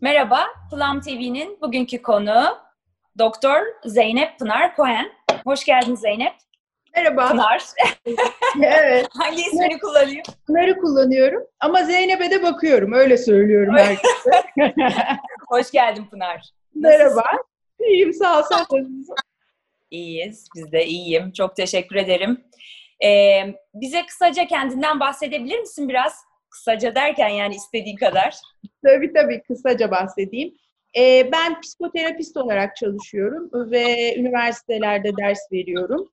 Merhaba, Plum TV'nin bugünkü konuğu Doktor Zeynep Pınar Koen. Hoş geldin Zeynep. Merhaba. Pınar. evet. Hangi ismini kullanayım? Pınar'ı kullanıyorum ama Zeynep'e de bakıyorum. Öyle söylüyorum herkese. Hoş geldin Pınar. Merhaba. İyiyim sağ ol. Sen nasılsın? İyiyiz. Biz de iyiyim. Çok teşekkür ederim. Ee, bize kısaca kendinden bahsedebilir misin biraz? Kısaca derken yani istediğin kadar. Tabii tabii kısaca bahsedeyim. Ee, ben psikoterapist olarak çalışıyorum ve üniversitelerde ders veriyorum.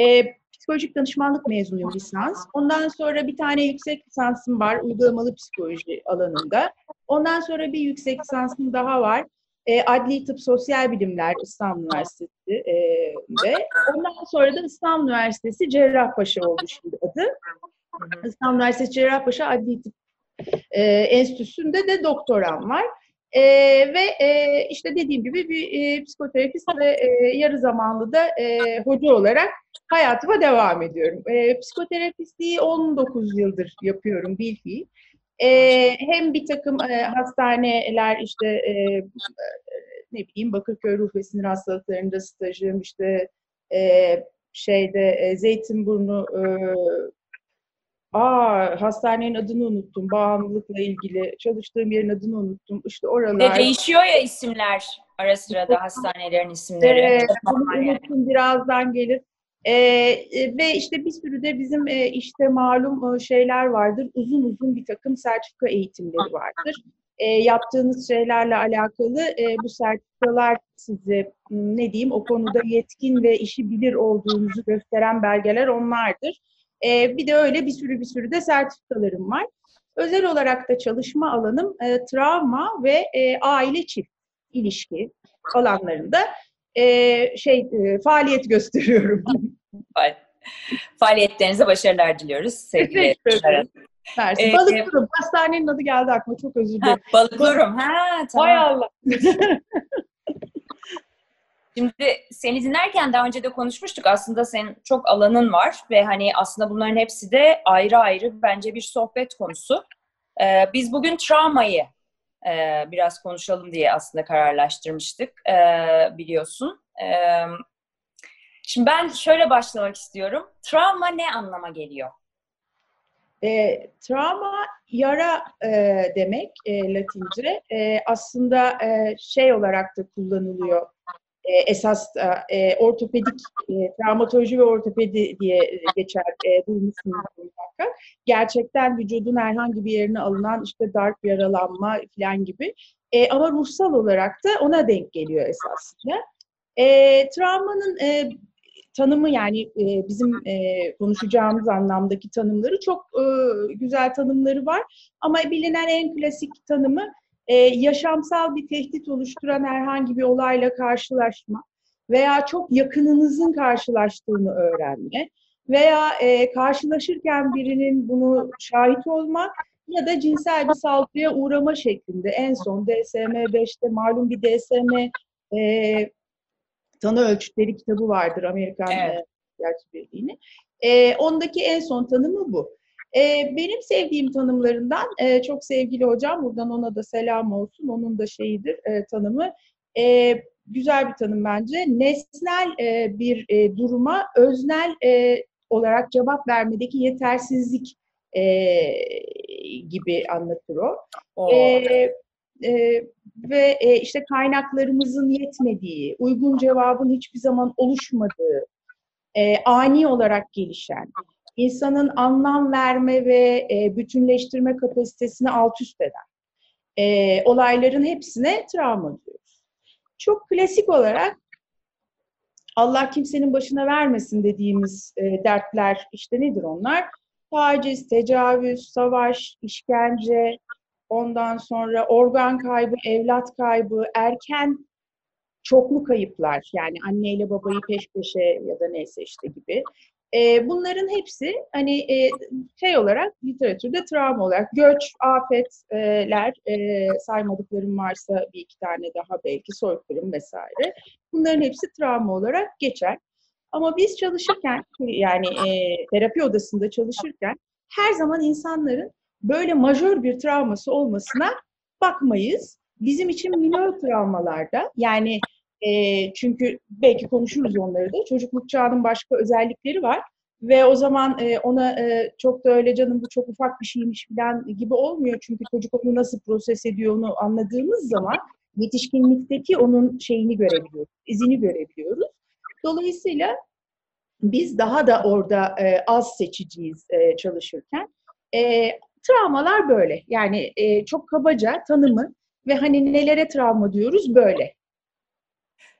Ee, psikolojik danışmanlık mezunuyum lisans. Ondan sonra bir tane yüksek lisansım var uygulamalı psikoloji alanında. Ondan sonra bir yüksek lisansım daha var. E, Adli Tıp Sosyal Bilimler İstanbul Üniversitesi e, ve ondan sonra da İstanbul Üniversitesi Cerrahpaşa oldu şimdi adı. İstanbul Üniversitesi Cerrahpaşa Adli Tıp e, Enstitüsü'nde de doktoram var. E, ve e, işte dediğim gibi bir e, psikoterapist ve e, yarı zamanlı da e, hoca olarak hayatıma devam ediyorum. E, psikoterapistliği 19 yıldır yapıyorum bilfiil. E, hem bir takım e, hastaneler işte e, ne bileyim Bakırköy Ruh ve Sinir Hastalıklarında stajım işte e, şeyde e, Zeytinburnu e, Aa, hastanenin adını unuttum. Bağımlılıkla ilgili çalıştığım yerin adını unuttum. İşte oralar. Ve değişiyor ya isimler ara sırada hastanelerin isimleri. Yani. unuttum birazdan gelir. Ee, e, ve işte bir sürü de bizim e, işte malum e, şeyler vardır. Uzun uzun bir takım sertifika eğitimleri vardır. E, yaptığınız şeylerle alakalı e, bu sertifikalar size m, ne diyeyim o konuda yetkin ve işi bilir olduğunuzu gösteren belgeler onlardır. E, bir de öyle bir sürü bir sürü de sertifikalarım var. Özel olarak da çalışma alanım e, travma ve e, aile çift ilişki alanlarında e, şey e, faaliyet gösteriyorum. Fa- Faaliyetlerinize başarılar diliyoruz sevgili Teşekkür Pınar ederim. Hanım. Mersi. Ee, Balık durum. Hastanenin adı geldi aklıma. Çok özür Ha, dilerim. balıklıyorum. Ha, tamam. Hay Allah. Şimdi seni dinlerken daha önce de konuşmuştuk. Aslında senin çok alanın var ve hani aslında bunların hepsi de ayrı ayrı bence bir sohbet konusu. Ee, biz bugün travmayı e, biraz konuşalım diye aslında kararlaştırmıştık e, biliyorsun. E, şimdi ben şöyle başlamak istiyorum. Travma ne anlama geliyor? E, travma yara e, demek e, Latince. E, aslında e, şey olarak da kullanılıyor. E, esas da, e, ortopedik, e, travmatoloji ve ortopedi diye geçer. E, duymuşsunuz. Gerçekten vücudun herhangi bir yerine alınan işte darp, yaralanma falan gibi. E, ama ruhsal olarak da ona denk geliyor esasında. E, travmanın e, tanımı yani e, bizim e, konuşacağımız anlamdaki tanımları çok e, güzel tanımları var. Ama bilinen en klasik tanımı e, yaşamsal bir tehdit oluşturan herhangi bir olayla karşılaşma veya çok yakınınızın karşılaştığını öğrenme veya e, karşılaşırken birinin bunu şahit olma ya da cinsel bir saldırıya uğrama şeklinde en son DSM-5'te malum bir DSM e, tanı ölçütleri kitabı vardır Amerikan Evet. e, Gerçi Birliği'nin. E, ondaki en son tanımı bu. E, benim sevdiğim tanımlarından e, çok sevgili hocam, buradan ona da selam olsun, onun da şeyidir e, tanımı. E, güzel bir tanım bence. Nesnel e, bir e, duruma öznel e, olarak cevap vermedeki yetersizlik e, gibi anlatır o. Ee, e, ve e, işte kaynaklarımızın yetmediği, uygun cevabın hiçbir zaman oluşmadığı, e, ani olarak gelişen, insanın anlam verme ve e, bütünleştirme kapasitesini alt üst eden e, olayların hepsine travma diyoruz. Çok klasik olarak Allah kimsenin başına vermesin dediğimiz e, dertler işte nedir onlar? Taciz, tecavüz, savaş, işkence, ondan sonra organ kaybı, evlat kaybı, erken çoklu kayıplar yani anneyle babayı peş peşe ya da neyse işte gibi. E, bunların hepsi hani e, şey olarak literatürde travma olarak göç, afetler e, saymadıklarım varsa bir iki tane daha belki soykırım vesaire. Bunların hepsi travma olarak geçer. Ama biz çalışırken yani e, terapi odasında çalışırken her zaman insanların böyle majör bir travması olmasına bakmayız. Bizim için minor travmalarda yani e, çünkü belki konuşuruz onları da çocukluk çağının başka özellikleri var ve o zaman e, ona e, çok da öyle canım bu çok ufak bir şeymiş falan gibi olmuyor. Çünkü çocuk onu nasıl proses ediyor onu anladığımız zaman yetişkinlikteki onun şeyini görebiliyoruz, izini görebiliyoruz. Dolayısıyla biz daha da orada e, az seçiciyiz e, çalışırken. E, travmalar böyle. Yani e, çok kabaca tanımı ve hani nelere travma diyoruz böyle.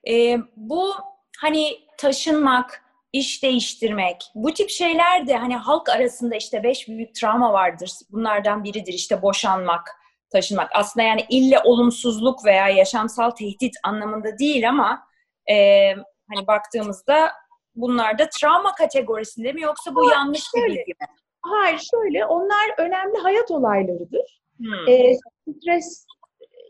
E, bu hani taşınmak, iş değiştirmek, bu tip şeyler de hani halk arasında işte beş büyük travma vardır. Bunlardan biridir işte boşanmak, taşınmak. Aslında yani ille olumsuzluk veya yaşamsal tehdit anlamında değil ama e, hani baktığımızda bunlar da travma kategorisinde mi yoksa bu Hayır, yanlış bir bilgi mi? Hayır şöyle onlar önemli hayat olaylarıdır. Hmm. E,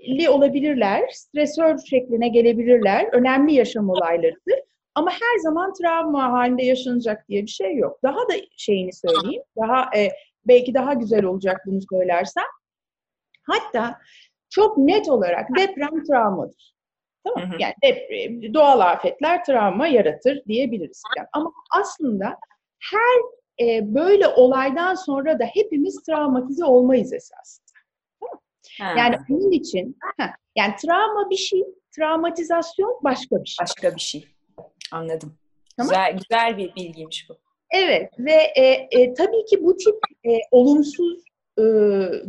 stresli olabilirler, stresör şekline gelebilirler, önemli yaşam olaylarıdır. Ama her zaman travma halinde yaşanacak diye bir şey yok. Daha da şeyini söyleyeyim, daha e, belki daha güzel olacak bunu söylersem. Hatta çok net olarak deprem travmadır. Tamam hı. Yani deprem, doğal afetler travma yaratır diyebiliriz. Yani. Ama aslında her e, böyle olaydan sonra da hepimiz travmatize olmayız esasında. Tamam. Yani bunun için heh, yani travma bir şey, travmatizasyon başka bir şey. Başka bir şey. Anladım. Tamam. Güzel, güzel bir bilgiymiş bu. Evet ve e, e, tabii ki bu tip e, olumsuz e,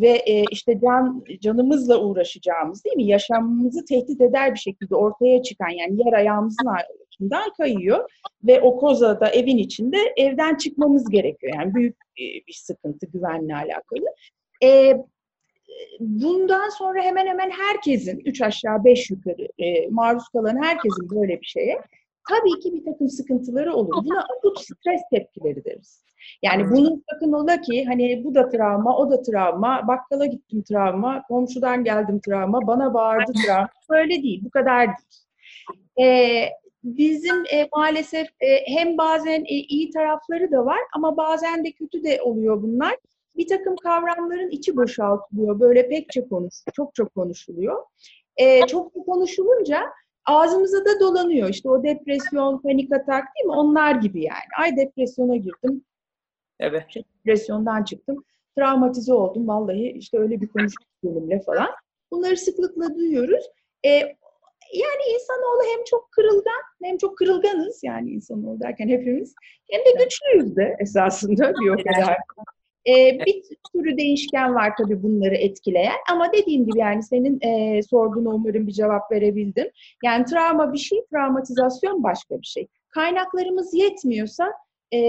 ve e, işte can canımızla uğraşacağımız değil mi? Yaşamımızı tehdit eder bir şekilde ortaya çıkan yani yer ayağımızın altından kayıyor ve o kozada evin içinde evden çıkmamız gerekiyor. Yani büyük e, bir sıkıntı güvenle alakalı. E, bundan sonra hemen hemen herkesin, üç aşağı beş yukarı e, maruz kalan herkesin böyle bir şeye tabii ki bir takım sıkıntıları olur. Buna akut stres tepkileri deriz. Yani bunun sakın ola ki hani bu da travma, o da travma, bakkala gittim travma, komşudan geldim travma, bana bağırdı travma. Böyle değil, bu kadar değil. Ee, bizim e, maalesef e, hem bazen e, iyi tarafları da var ama bazen de kötü de oluyor bunlar. Bir takım kavramların içi boşaltılıyor. Böyle pekçe konuş, çok çok konuşuluyor. E, çok konuşulunca ağzımıza da dolanıyor. İşte o depresyon, panik atak değil mi? Onlar gibi yani. Ay depresyona girdim. Evet. İşte depresyondan çıktım. Travmatize oldum. Vallahi işte öyle bir konuştuk benimle falan. Bunları sıklıkla duyuyoruz. E, yani insanoğlu hem çok kırılgan hem çok kırılganız yani insanoğlu derken hepimiz hem de güçlüyüz de esasında bir o kadar. E, bir sürü değişken var tabii bunları etkileyen ama dediğim gibi yani senin e, sorduğuna umarım bir cevap verebildim. Yani travma bir şey, travmatizasyon başka bir şey. Kaynaklarımız yetmiyorsa e,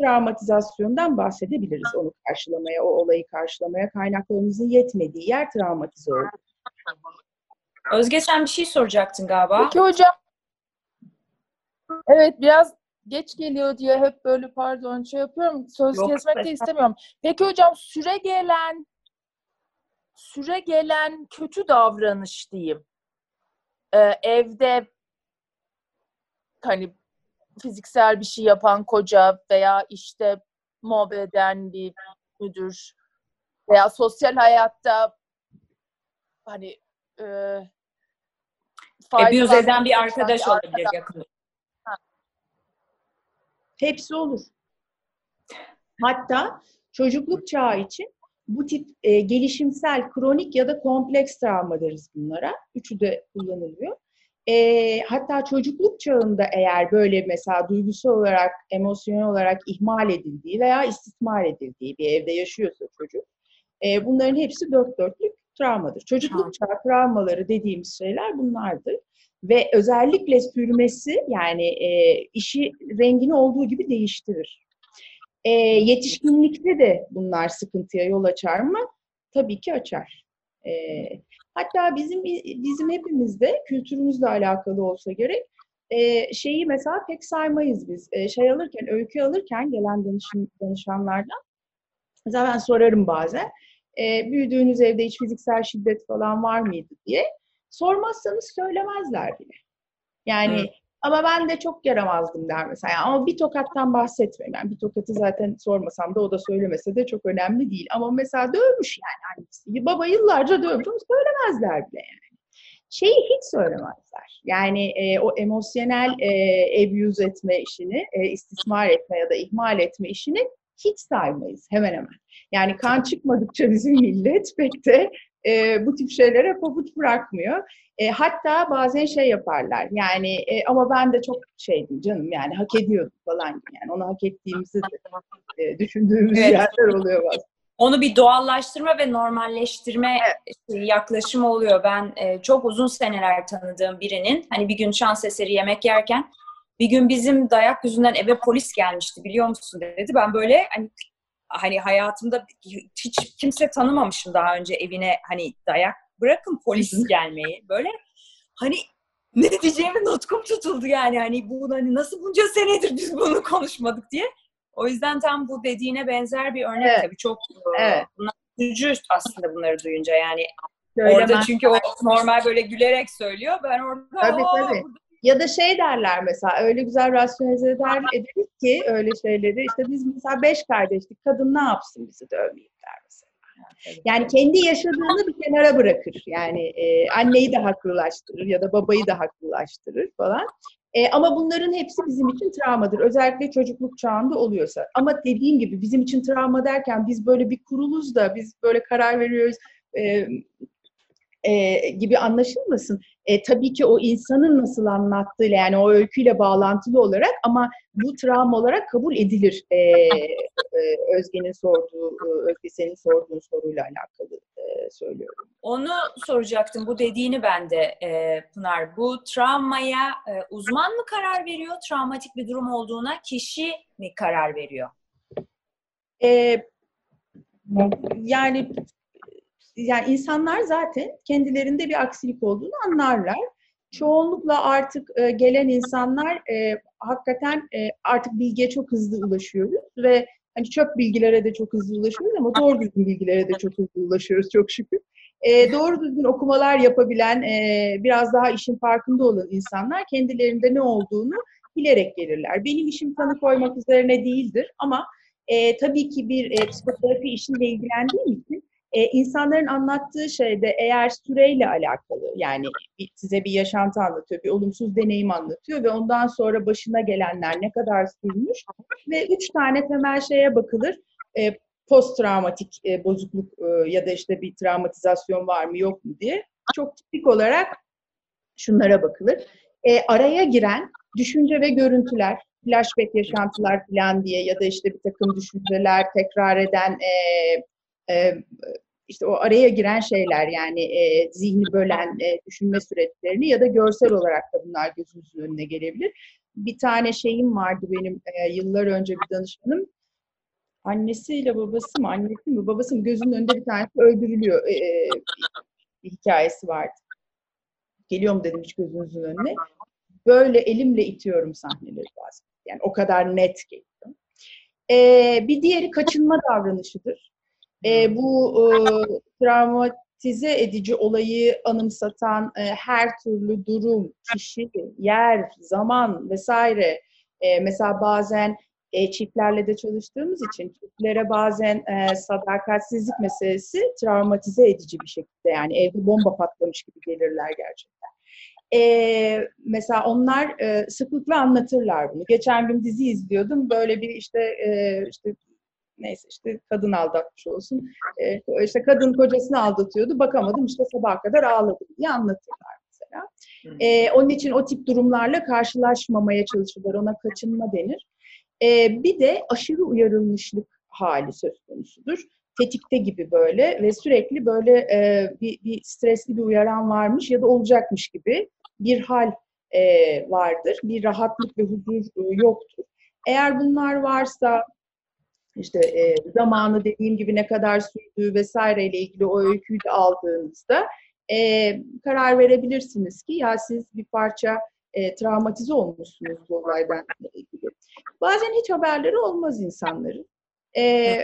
travmatizasyondan bahsedebiliriz onu karşılamaya, o olayı karşılamaya. Kaynaklarımızın yetmediği yer travmatize olur. Özge sen bir şey soracaktın galiba. Peki hocam. Evet biraz geç geliyor diye hep böyle pardon şey yapıyorum. Söz Yok, kesmek de istemiyorum. Peki hocam süre gelen süre gelen kötü davranış diyeyim. Ee, evde hani fiziksel bir şey yapan koca veya işte mob eden bir müdür veya sosyal hayatta hani e, Abuse eden bir arkadaş olabilir yakın. Hepsi olur. Hatta çocukluk çağı için bu tip e, gelişimsel, kronik ya da kompleks travma deriz bunlara. Üçü de kullanılıyor. E, hatta çocukluk çağında eğer böyle mesela duygusal olarak, emosyonel olarak ihmal edildiği veya istismar edildiği bir evde yaşıyorsa çocuk, e, bunların hepsi dört dörtlük travmadır. Çocukluk çağı travmaları dediğimiz şeyler bunlardır ve özellikle sürmesi yani e, işi rengini olduğu gibi değiştirir. E, yetişkinlikte de bunlar sıkıntıya yol açar mı? Tabii ki açar. E, hatta bizim bizim hepimizde kültürümüzle alakalı olsa gerek e, şeyi mesela pek saymayız biz. E, şey alırken, öykü alırken gelen danışın, danışanlardan mesela ben sorarım bazen. E, büyüdüğünüz evde hiç fiziksel şiddet falan var mıydı diye. Sormazsanız söylemezler bile. Yani Ama ben de çok yaramazdım der mesela. Ama bir tokattan bahsetmiyorum. Yani bir tokatı zaten sormasam da o da söylemese de çok önemli değil. Ama mesela dövmüş yani annesi. Baba yıllarca dövmüş söylemezler bile yani. Şeyi hiç söylemezler. Yani e, o emosyonel e, abuse etme işini, e, istismar etme ya da ihmal etme işini hiç saymayız hemen hemen. Yani kan çıkmadıkça bizim millet pek de e, bu tip şeylere pabuç bırakmıyor. E, hatta bazen şey yaparlar yani e, ama ben de çok şeydim canım yani hak ediyordum falan yani onu hak ettiğimizi de, e, düşündüğümüz evet. yerler oluyor bazen. Onu bir doğallaştırma ve normalleştirme evet. yaklaşımı oluyor. Ben e, çok uzun seneler tanıdığım birinin hani bir gün şans eseri yemek yerken bir gün bizim dayak yüzünden eve polis gelmişti biliyor musun dedi. Ben böyle hani hani hayatımda hiç kimse tanımamışım daha önce evine hani dayak bırakın polis gelmeyi böyle hani ne diyeceğimi nutkum tutuldu yani hani bu hani nasıl bunca senedir biz bunu konuşmadık diye. O yüzden tam bu dediğine benzer bir örnek evet. tabii çok evet. üzücü aslında bunları duyunca yani Söylemez. orada çünkü o normal böyle gülerek söylüyor ben orada tabii, tabii. Ya da şey derler mesela öyle güzel rasyonize eder ederiz ki öyle şeyleri işte biz mesela beş kardeşlik kadın ne yapsın bizi dövmeyip der mesela. Yani kendi yaşadığını bir kenara bırakır. Yani e, anneyi de haklılaştırır ya da babayı da haklılaştırır falan. E, ama bunların hepsi bizim için travmadır. Özellikle çocukluk çağında oluyorsa. Ama dediğim gibi bizim için travma derken biz böyle bir kuruluz da biz böyle karar veriyoruz. E, e, gibi anlaşılmasın. E, tabii ki o insanın nasıl anlattığıyla yani o öyküyle bağlantılı olarak ama bu travma olarak kabul edilir e, e, Özge'nin sorduğu, e, Özge senin sorduğun soruyla alakalı e, söylüyorum. Onu soracaktım. Bu dediğini ben de e, Pınar. Bu travmaya e, uzman mı karar veriyor? Travmatik bir durum olduğuna kişi mi karar veriyor? E, yani yani insanlar zaten kendilerinde bir aksilik olduğunu anlarlar. Çoğunlukla artık e, gelen insanlar e, hakikaten e, artık bilgiye çok hızlı ulaşıyoruz ve hani çöp bilgilere de çok hızlı ulaşıyoruz ama doğru düzgün bilgilere de çok hızlı ulaşıyoruz çok şükür. E, doğru düzgün okumalar yapabilen, e, biraz daha işin farkında olan insanlar kendilerinde ne olduğunu bilerek gelirler. Benim işim tanı koymak üzerine değildir ama e, tabii ki bir e, psikoterapi işinle ilgilendiğim için e, insanların anlattığı şey de eğer süreyle alakalı yani size bir yaşantı anlatıyor, bir olumsuz deneyim anlatıyor ve ondan sonra başına gelenler ne kadar sürmüş ve üç tane temel şeye bakılır. E, post travmatik e, bozukluk e, ya da işte bir travmatizasyon var mı yok mu diye. Çok tipik olarak şunlara bakılır. E, araya giren düşünce ve görüntüler, flashback yaşantılar falan diye ya da işte bir takım düşünceler tekrar eden e, e, işte o araya giren şeyler yani e, zihni bölen e, düşünme süreçlerini ya da görsel olarak da bunlar gözümüzün önüne gelebilir. Bir tane şeyim vardı benim e, yıllar önce bir danışmanım. Annesiyle babası mı, annesi mi, babası mı gözünün önünde bir tanesi öldürülüyor. E, bir hikayesi vardı. Geliyor mu dedim hiç gözünüzün önüne. Böyle elimle itiyorum sahneleri bazen. Yani o kadar net geliyor. E, bir diğeri kaçınma davranışıdır e, bu e, travmatize edici olayı anımsatan e, her türlü durum, kişi, yer, zaman vesaire e, mesela bazen e, çiftlerle de çalıştığımız için çiftlere bazen e, sadakatsizlik meselesi travmatize edici bir şekilde yani evde bomba patlamış gibi gelirler gerçekten. E, mesela onlar e, sıklıkla anlatırlar bunu. Geçen gün dizi izliyordum. Böyle bir işte e, işte neyse işte kadın aldatmış olsun. E, işte kadın kocasını aldatıyordu. Bakamadım işte sabaha kadar ağladım diye anlatırlar mesela. E, onun için o tip durumlarla karşılaşmamaya çalışırlar. Ona kaçınma denir. E, bir de aşırı uyarılmışlık hali söz konusudur. Tetikte gibi böyle ve sürekli böyle e, bir, bir stresli bir uyaran varmış ya da olacakmış gibi bir hal e, vardır. Bir rahatlık ve huzur e, yoktur. Eğer bunlar varsa işte e, zamanı dediğim gibi ne kadar sürdüğü vesaireyle ilgili o öyküyü de aldığınızda e, karar verebilirsiniz ki ya siz bir parça e, travmatize olmuşsunuz bu olaydan ilgili. Bazen hiç haberleri olmaz insanların. E,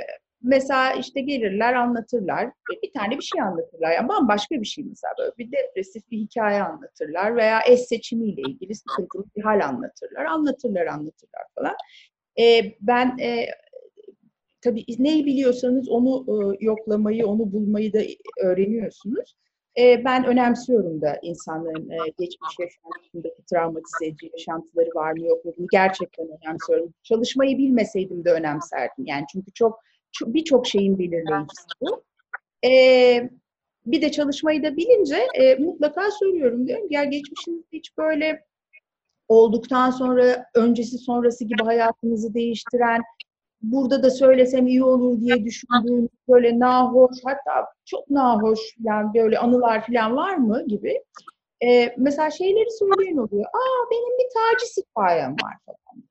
mesela işte gelirler anlatırlar. Bir tane bir şey anlatırlar. Yani bambaşka bir şey mesela böyle bir depresif bir hikaye anlatırlar veya eş seçimiyle ilgili sıkıntılı bir hal anlatırlar. Anlatırlar anlatırlar falan. E, ben e, tabii neyi biliyorsanız onu e, yoklamayı, onu bulmayı da öğreniyorsunuz. E, ben önemsiyorum da insanların e, geçmiş yaşantısındaki travmatize edici yaşantıları var mı yok mu gerçekten önemsiyorum. Çalışmayı bilmeseydim de önemserdim. Yani çünkü çok, çok birçok şeyin belirleyicisi bu. E, bir de çalışmayı da bilince e, mutlaka söylüyorum diyorum. Ya geçmişinizde hiç böyle olduktan sonra öncesi sonrası gibi hayatınızı değiştiren burada da söylesem iyi olur diye düşündüğüm böyle nahoş hatta çok nahoş yani böyle anılar falan var mı gibi. Ee, mesela şeyleri söyleyen oluyor. Aa benim bir taciz hikayem var falan.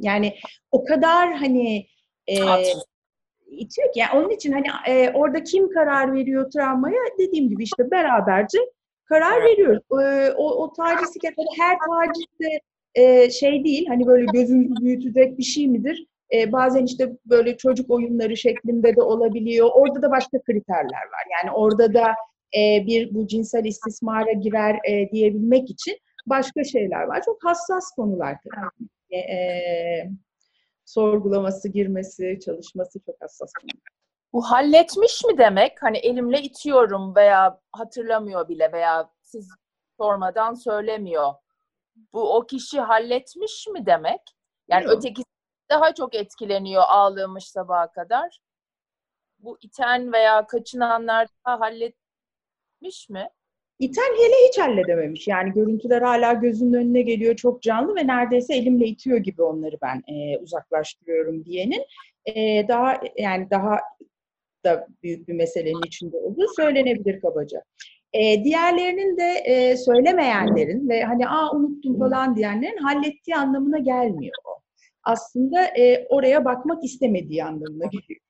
Yani o kadar hani e, itiyor ki yani onun için hani e, orada kim karar veriyor travmaya dediğim gibi işte beraberce karar veriyoruz. E, o, o taciz hikayesi her taciz de e, şey değil hani böyle gözünüzü büyütecek bir şey midir? E, bazen işte böyle çocuk oyunları şeklinde de olabiliyor. Orada da başka kriterler var. Yani orada da e, bir bu cinsel istismara girer e, diyebilmek için başka şeyler var. Çok hassas konular tabii. E, e, sorgulaması, girmesi, çalışması çok hassas konular. Bu halletmiş mi demek? Hani elimle itiyorum veya hatırlamıyor bile veya siz sormadan söylemiyor bu o kişi halletmiş mi demek? Yani Yok. öteki daha çok etkileniyor ağlamış sabaha kadar. Bu iten veya kaçınanlar daha halletmiş mi? İten hele hiç halledememiş. Yani görüntüler hala gözünün önüne geliyor çok canlı ve neredeyse elimle itiyor gibi onları ben e, uzaklaştırıyorum diyenin. E, daha yani daha da büyük bir meselenin içinde olduğu söylenebilir kabaca. E, diğerlerinin de e, söylemeyenlerin ve hani aa unuttum falan diyenlerin hallettiği anlamına gelmiyor o. Aslında e, oraya bakmak istemediği anlamına geliyor.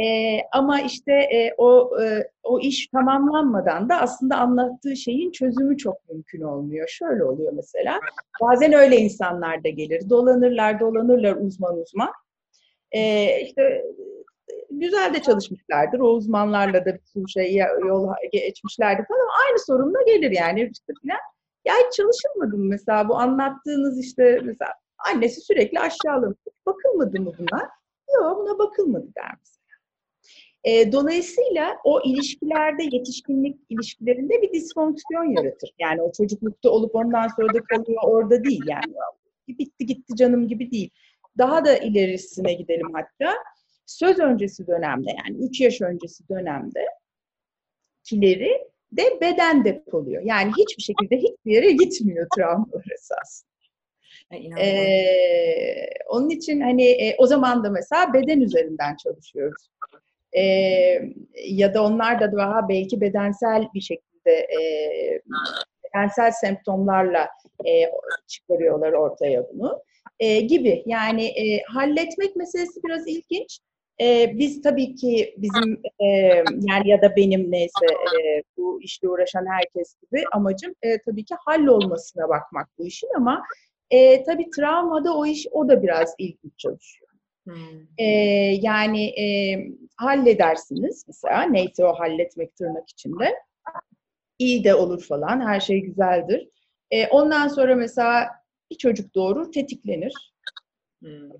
E, ama işte e, o e, o iş tamamlanmadan da aslında anlattığı şeyin çözümü çok mümkün olmuyor. Şöyle oluyor mesela. Bazen öyle insanlar da gelir. Dolanırlar, dolanırlar uzman uzman. E, işte güzel de çalışmışlardır. O uzmanlarla da bir sürü şey yol geçmişlerdi falan aynı sorunla gelir yani işte falan. Ya hiç çalışılmadı mı mesela bu anlattığınız işte mesela annesi sürekli aşağılamış. Bakılmadı mı buna? Yok buna bakılmadı der mesela. E, dolayısıyla o ilişkilerde, yetişkinlik ilişkilerinde bir disfonksiyon yaratır. Yani o çocuklukta olup ondan sonra da kalıyor orada değil yani. Bitti gitti canım gibi değil. Daha da ilerisine gidelim hatta söz öncesi dönemde yani 3 yaş öncesi dönemde kileri de beden depoluyor. Yani hiçbir şekilde hiçbir yere gitmiyor travmalar esasında. Ee, onun için hani e, o zaman da mesela beden üzerinden çalışıyoruz. Ee, ya da onlar da daha belki bedensel bir şekilde e, bedensel semptomlarla e, çıkarıyorlar ortaya bunu e, gibi. Yani e, halletmek meselesi biraz ilginç. E, biz tabii ki bizim e, yani ya da benim neyse e, bu işle uğraşan herkes gibi amacım e, tabii ki hallolmasına bakmak bu işin ama e, tabii travmada o iş o da biraz ilginç çalışıyor. Hmm. E, yani e, halledersiniz mesela neyse o halletmek tırnak içinde iyi de olur falan her şey güzeldir. E, ondan sonra mesela bir çocuk doğurur tetiklenir. Hmm.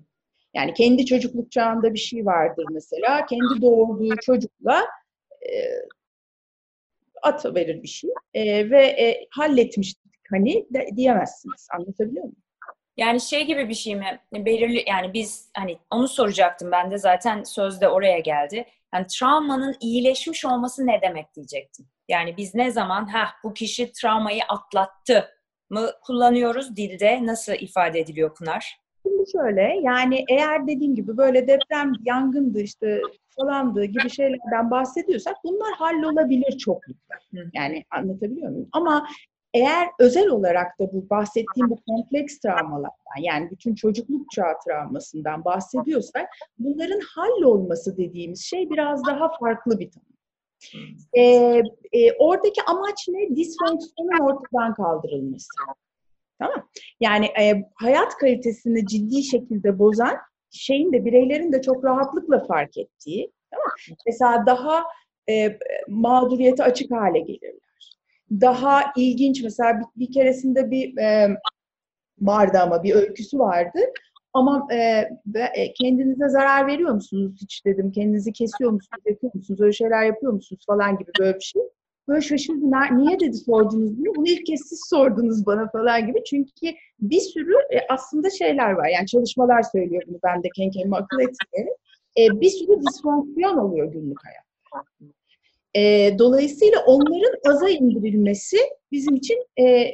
Yani kendi çocukluk çağında bir şey vardır mesela. Kendi doğurduğu çocukla e, at verir bir şey e, ve e, halletmiştik hani de, diyemezsiniz. Anlatabiliyor muyum? Yani şey gibi bir şey mi? Belirli yani biz hani onu soracaktım ben de zaten sözde oraya geldi. Yani travmanın iyileşmiş olması ne demek diyecektim. Yani biz ne zaman ha bu kişi travmayı atlattı mı kullanıyoruz dilde nasıl ifade ediliyor Pınar? Şimdi şöyle yani eğer dediğim gibi böyle deprem, yangındı işte falandı gibi şeylerden bahsediyorsak bunlar hallolabilir çoklukla. Yani anlatabiliyor muyum? Ama eğer özel olarak da bu bahsettiğim bu kompleks travmalardan yani bütün çocukluk çağı travmasından bahsediyorsak bunların hallolması dediğimiz şey biraz daha farklı bir tanım. Ee, e, oradaki amaç ne? Disfonksiyonun ortadan kaldırılması. Tamam Yani e, hayat kalitesini ciddi şekilde bozan şeyin de bireylerin de çok rahatlıkla fark ettiği. Tamam? Mesela daha e, mağduriyete açık hale gelirler. Daha ilginç mesela bir, bir keresinde bir e, vardı ama bir öyküsü vardı. Ama e, e, kendinize zarar veriyor musunuz hiç dedim. Kendinizi kesiyor musunuz, yapıyor musunuz, öyle şeyler yapıyor musunuz falan gibi böyle bir şey. Böyle şaşırdı. Niye dedi sordunuz bunu? Bunu ilk kez siz sordunuz bana falan gibi. Çünkü bir sürü e, aslında şeyler var. Yani çalışmalar söylüyor bunu. Ben de kendi kendime akıl etmiyorum. E, bir sürü disfonksiyon oluyor günlük hayatta. E, dolayısıyla onların aza indirilmesi bizim için e,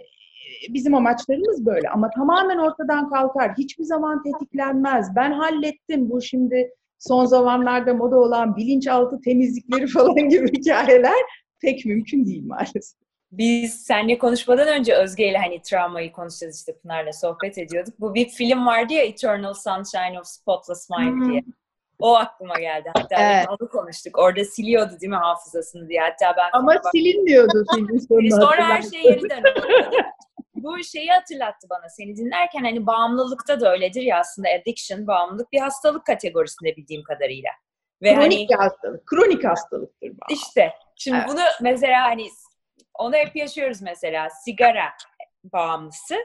bizim amaçlarımız böyle. Ama tamamen ortadan kalkar. Hiçbir zaman tetiklenmez. Ben hallettim. Bu şimdi son zamanlarda moda olan bilinçaltı temizlikleri falan gibi hikayeler pek mümkün değil maalesef. Biz seninle konuşmadan önce Özge ile hani travmayı konuşacağız işte Pınar'la sohbet ediyorduk. Bu bir film vardı ya Eternal Sunshine of Spotless Mind hmm. diye. O aklıma geldi. Hatta evet. onu konuştuk. Orada siliyordu değil mi hafızasını diye. Hatta ben Ama bak- silinmiyordu filmin sonunda. Sonra her şey yeniden Bu şeyi hatırlattı bana seni dinlerken hani bağımlılıkta da öyledir ya aslında addiction, bağımlılık bir hastalık kategorisinde bildiğim kadarıyla. Ve Kronik hani, hastalık. Kronik hastalıktır bu. İşte. Şimdi evet. bunu mesela hani onu hep yaşıyoruz mesela. Sigara bağımlısı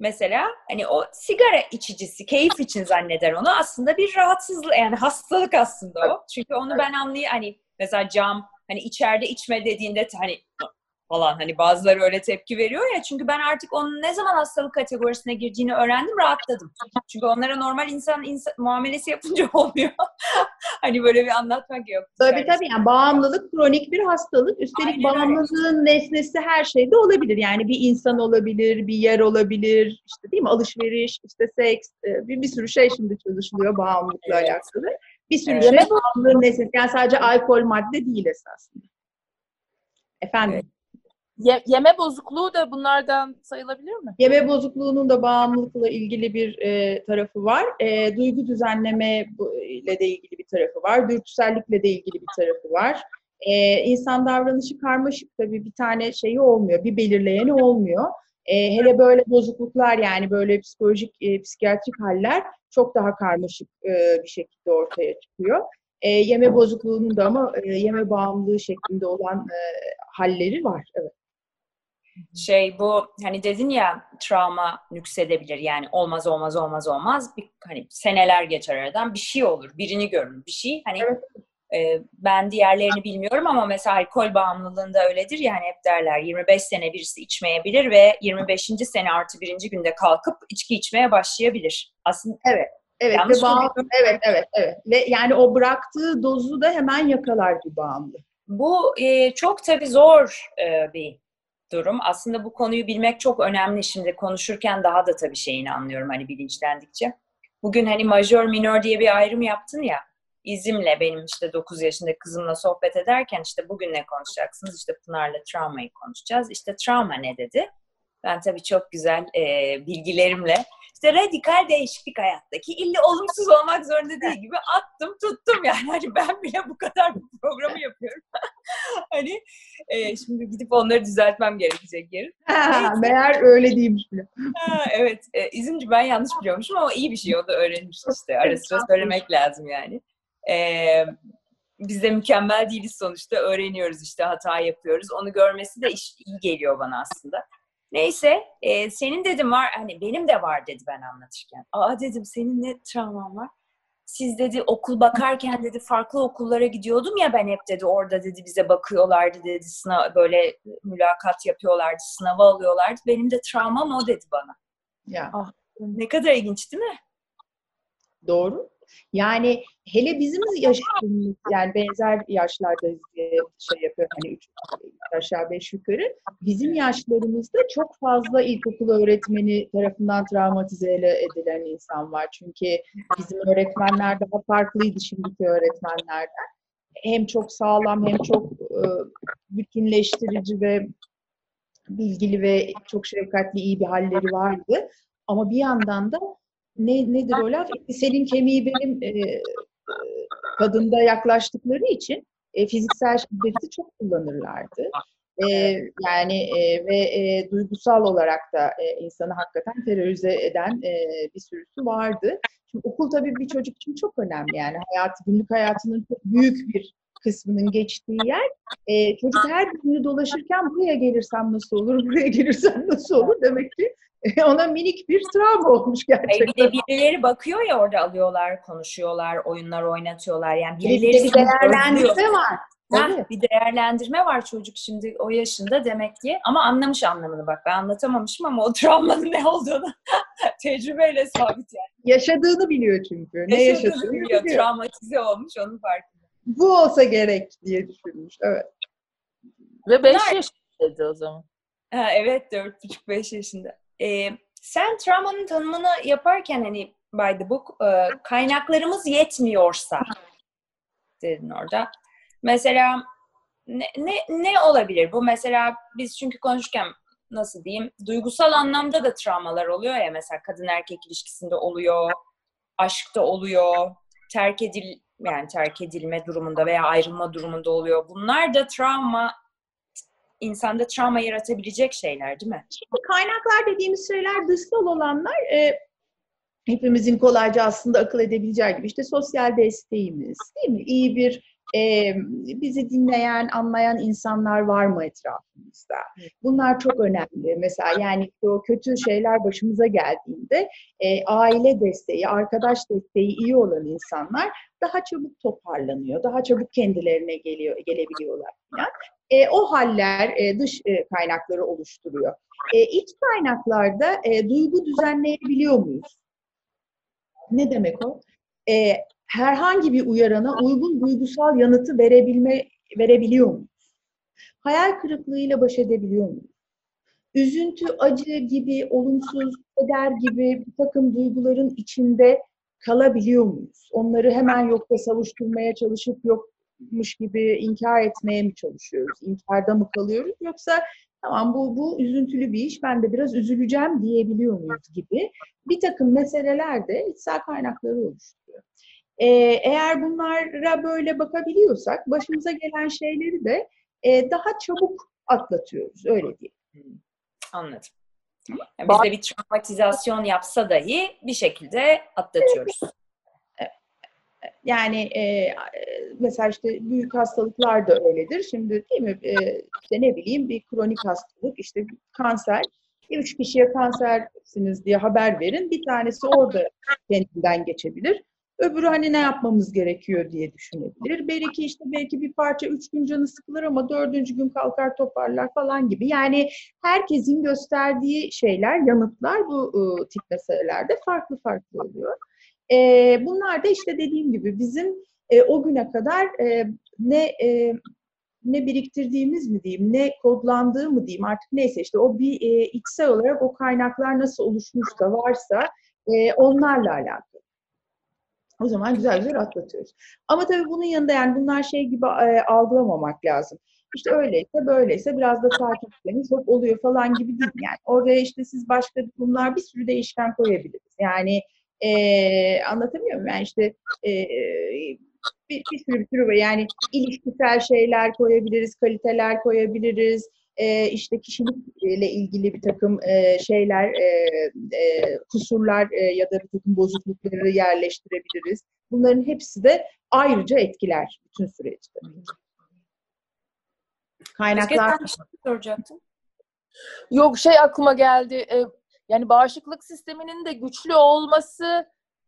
mesela hani o sigara içicisi keyif için zanneder onu aslında bir rahatsızlık yani hastalık aslında o. Çünkü onu ben anlayayım hani mesela cam hani içeride içme dediğinde hani falan hani bazıları öyle tepki veriyor ya çünkü ben artık onun ne zaman hastalık kategorisine girdiğini öğrendim rahatladım. Çünkü onlara normal insan, insan muamelesi yapınca olmuyor. hani böyle bir anlatmak yok. Tabii tabii yani bağımlılık kronik bir hastalık. Üstelik Aynen bağımlılığın öyle. nesnesi her şeyde olabilir. Yani bir insan olabilir, bir yer olabilir, işte değil mi? Alışveriş, işte seks, e, bir, bir sürü şey şimdi çalışılıyor bağımlılıkla evet. alakalı. Bir sürü evet. şey bağımlılığın nesnesi. Yani sadece alkol madde değil esasında. Efendim? Evet. Ye- yeme bozukluğu da bunlardan sayılabilir mi? Yeme bozukluğunun da bağımlılıkla ilgili bir e, tarafı var. E, duygu düzenleme ile de ilgili bir tarafı var. Dürtüsellikle de ilgili bir tarafı var. E, insan davranışı karmaşık tabii bir tane şeyi olmuyor. Bir belirleyeni olmuyor. E, hele böyle bozukluklar yani böyle psikolojik, e, psikiyatrik haller çok daha karmaşık e, bir şekilde ortaya çıkıyor. E, yeme bozukluğunun da ama e, yeme bağımlılığı şeklinde olan e, halleri var. Evet şey bu hani dedin ya travma nüksedebilir. Yani olmaz olmaz olmaz olmaz. Bir hani seneler geçer aradan. Bir şey olur birini görün bir şey hani evet. e, ben diğerlerini bilmiyorum ama mesela alkol bağımlılığında öyledir yani hep derler 25 sene birisi içmeyebilir ve 25. sene artı birinci günde kalkıp içki içmeye başlayabilir. Aslında evet Evet. Ve bağım, evet evet evet. Ve yani o bıraktığı dozu da hemen yakalar bir bağımlı. Bu e, çok tabii zor e, bir durum. Aslında bu konuyu bilmek çok önemli. Şimdi konuşurken daha da tabii şeyini anlıyorum hani bilinçlendikçe. Bugün hani majör minör diye bir ayrım yaptın ya. İzimle benim işte 9 yaşında kızımla sohbet ederken işte bugün ne konuşacaksınız? İşte Pınar'la travmayı konuşacağız. İşte travma ne dedi? Ben tabii çok güzel e, bilgilerimle işte radikal değişiklik hayattaki illa olumsuz olmak zorunda değil gibi attım tuttum yani. Hani ben bile bu kadar bir programı yapıyorum. hani e, şimdi gidip onları düzeltmem gerekecek. Ha, meğer öyle değilmiş bile. Ha, evet. E, İzimci ben yanlış biliyormuşum ama iyi bir şey o da öğrenmiş işte. Ara sıra söylemek lazım yani. E, biz de mükemmel değiliz sonuçta. Öğreniyoruz işte hata yapıyoruz. Onu görmesi de iş, iyi geliyor bana aslında. Neyse e, senin dedim var hani benim de var dedi ben anlatırken. Aa dedim senin ne travman var? Siz dedi okul bakarken dedi farklı okullara gidiyordum ya ben hep dedi orada dedi bize bakıyorlardı dedi sınav böyle mülakat yapıyorlardı sınava alıyorlardı. Benim de travmam o dedi bana. Ya. Ah, ne kadar ilginç değil mi? Doğru. Yani hele bizim yaşımız yani benzer yaşlardayız diye şey yapıyor hani üç aşağı beş yukarı. Bizim yaşlarımızda çok fazla ilkokul öğretmeni tarafından travmatize edilen insan var. Çünkü bizim öğretmenler daha farklıydı şimdiki öğretmenlerden. Hem çok sağlam hem çok e, bütünleştirici ve bilgili ve çok şefkatli iyi bir halleri vardı. Ama bir yandan da ne, nedir o laf? Senin kemiği benim e, kadında yaklaştıkları için e, fiziksel şiddeti çok kullanırlardı. E, yani e, ve e, duygusal olarak da e, insanı hakikaten terörize eden e, bir sürüsü vardı. Şimdi okul tabii bir çocuk için çok önemli yani hayatı, günlük hayatının çok büyük bir kısmının geçtiği yer. E, çocuk her günü dolaşırken buraya gelirsem nasıl olur, buraya gelirsem nasıl olur demek ki ona minik bir travma olmuş gerçekten. Bir de birileri bakıyor ya orada alıyorlar, konuşuyorlar, oyunlar oynatıyorlar. Yani birileri bir gözlüyor. değerlendirme var. Ha, bir değerlendirme var çocuk şimdi o yaşında demek ki. Ama anlamış anlamını bak. Ben anlatamamışım ama o travmanın ne olduğunu tecrübeyle sabit yani. Yaşadığını biliyor çünkü. Ne Yaşadığını yaşadığını biliyor. biliyor. Travmatize olmuş onun farkında. Bu olsa gerek diye düşünmüş. Evet. Ve 5 Bunlar- yaşındaydı o zaman. Ha, evet 4,5-5 yaşında. Ee, sen travmanın tanımını yaparken hani by the book e, kaynaklarımız yetmiyorsa dedin orada. Mesela ne, ne, ne olabilir bu? Mesela biz çünkü konuşurken nasıl diyeyim duygusal anlamda da travmalar oluyor ya mesela kadın erkek ilişkisinde oluyor, aşkta oluyor, terk edil yani terk edilme durumunda veya ayrılma durumunda oluyor. Bunlar da travma insanda travma yaratabilecek şeyler değil mi? Şimdi kaynaklar dediğimiz şeyler dışsal olanlar e, hepimizin kolayca aslında akıl edebileceği gibi işte sosyal desteğimiz değil mi? İyi bir e, bizi dinleyen, anlayan insanlar var mı etrafımızda? Bunlar çok önemli. Mesela yani o kötü şeyler başımıza geldiğinde e, aile desteği, arkadaş desteği iyi olan insanlar daha çabuk toparlanıyor, daha çabuk kendilerine geliyor, gelebiliyorlar. falan. E, o haller e, dış e, kaynakları oluşturuyor. E, iç kaynaklarda e, duygu düzenleyebiliyor muyuz? Ne demek o? E, herhangi bir uyarana uygun duygusal yanıtı verebilme verebiliyor muyuz? Hayal kırıklığıyla baş edebiliyor muyuz? Üzüntü, acı gibi, olumsuz, keder gibi bir takım duyguların içinde kalabiliyor muyuz? Onları hemen yokta savuşturmaya çalışıp yokmuş gibi inkar etmeye mi çalışıyoruz? İnkarda mı kalıyoruz? Yoksa tamam bu, bu üzüntülü bir iş, ben de biraz üzüleceğim diyebiliyor muyuz gibi bir takım meseleler de içsel kaynakları oluşturuyor. Ee, eğer bunlara böyle bakabiliyorsak başımıza gelen şeyleri de e, daha çabuk atlatıyoruz, öyle diyeyim. Anladım. Yani bizde bir travmatizasyon yapsa dahi bir şekilde atlatıyoruz. Yani e, mesela işte büyük hastalıklar da öyledir. Şimdi değil mi? E, işte ne bileyim bir kronik hastalık, işte kanser. Üç kişiye kansersiniz diye haber verin. Bir tanesi orada kendinden geçebilir. Öbürü hani ne yapmamız gerekiyor diye düşünebilir. Belki işte belki bir parça üç gün canı sıkılır ama dördüncü gün kalkar toparlar falan gibi. Yani herkesin gösterdiği şeyler, yanıtlar bu e, tip meselelerde farklı farklı oluyor. E, bunlar da işte dediğim gibi bizim e, o güne kadar e, ne e, ne biriktirdiğimiz mi diyeyim, ne kodlandığı mı diyeyim artık neyse işte o bir e, içsel olarak o kaynaklar nasıl oluşmuşsa varsa e, onlarla alakalı. O zaman güzel güzel atlatıyoruz. Ama tabii bunun yanında yani bunlar şey gibi e, algılamamak lazım. İşte öyleyse böyleyse biraz da takipçileriniz hop oluyor falan gibi değil yani. Oraya işte siz başka bunlar bir sürü değişken koyabiliriz. Yani e, anlatamıyor muyum? Yani işte e, bir, bir sürü bir sürü var. Yani ilişkisel şeyler koyabiliriz, kaliteler koyabiliriz. E, işte kişilikle ilgili bir takım e, şeyler, e, e, kusurlar e, ya da bir takım bozuklukları yerleştirebiliriz. Bunların hepsi de ayrıca etkiler bütün süreçte. Kaynaklar... Bir şey. Yok şey aklıma geldi. e, yani bağışıklık sisteminin de güçlü olması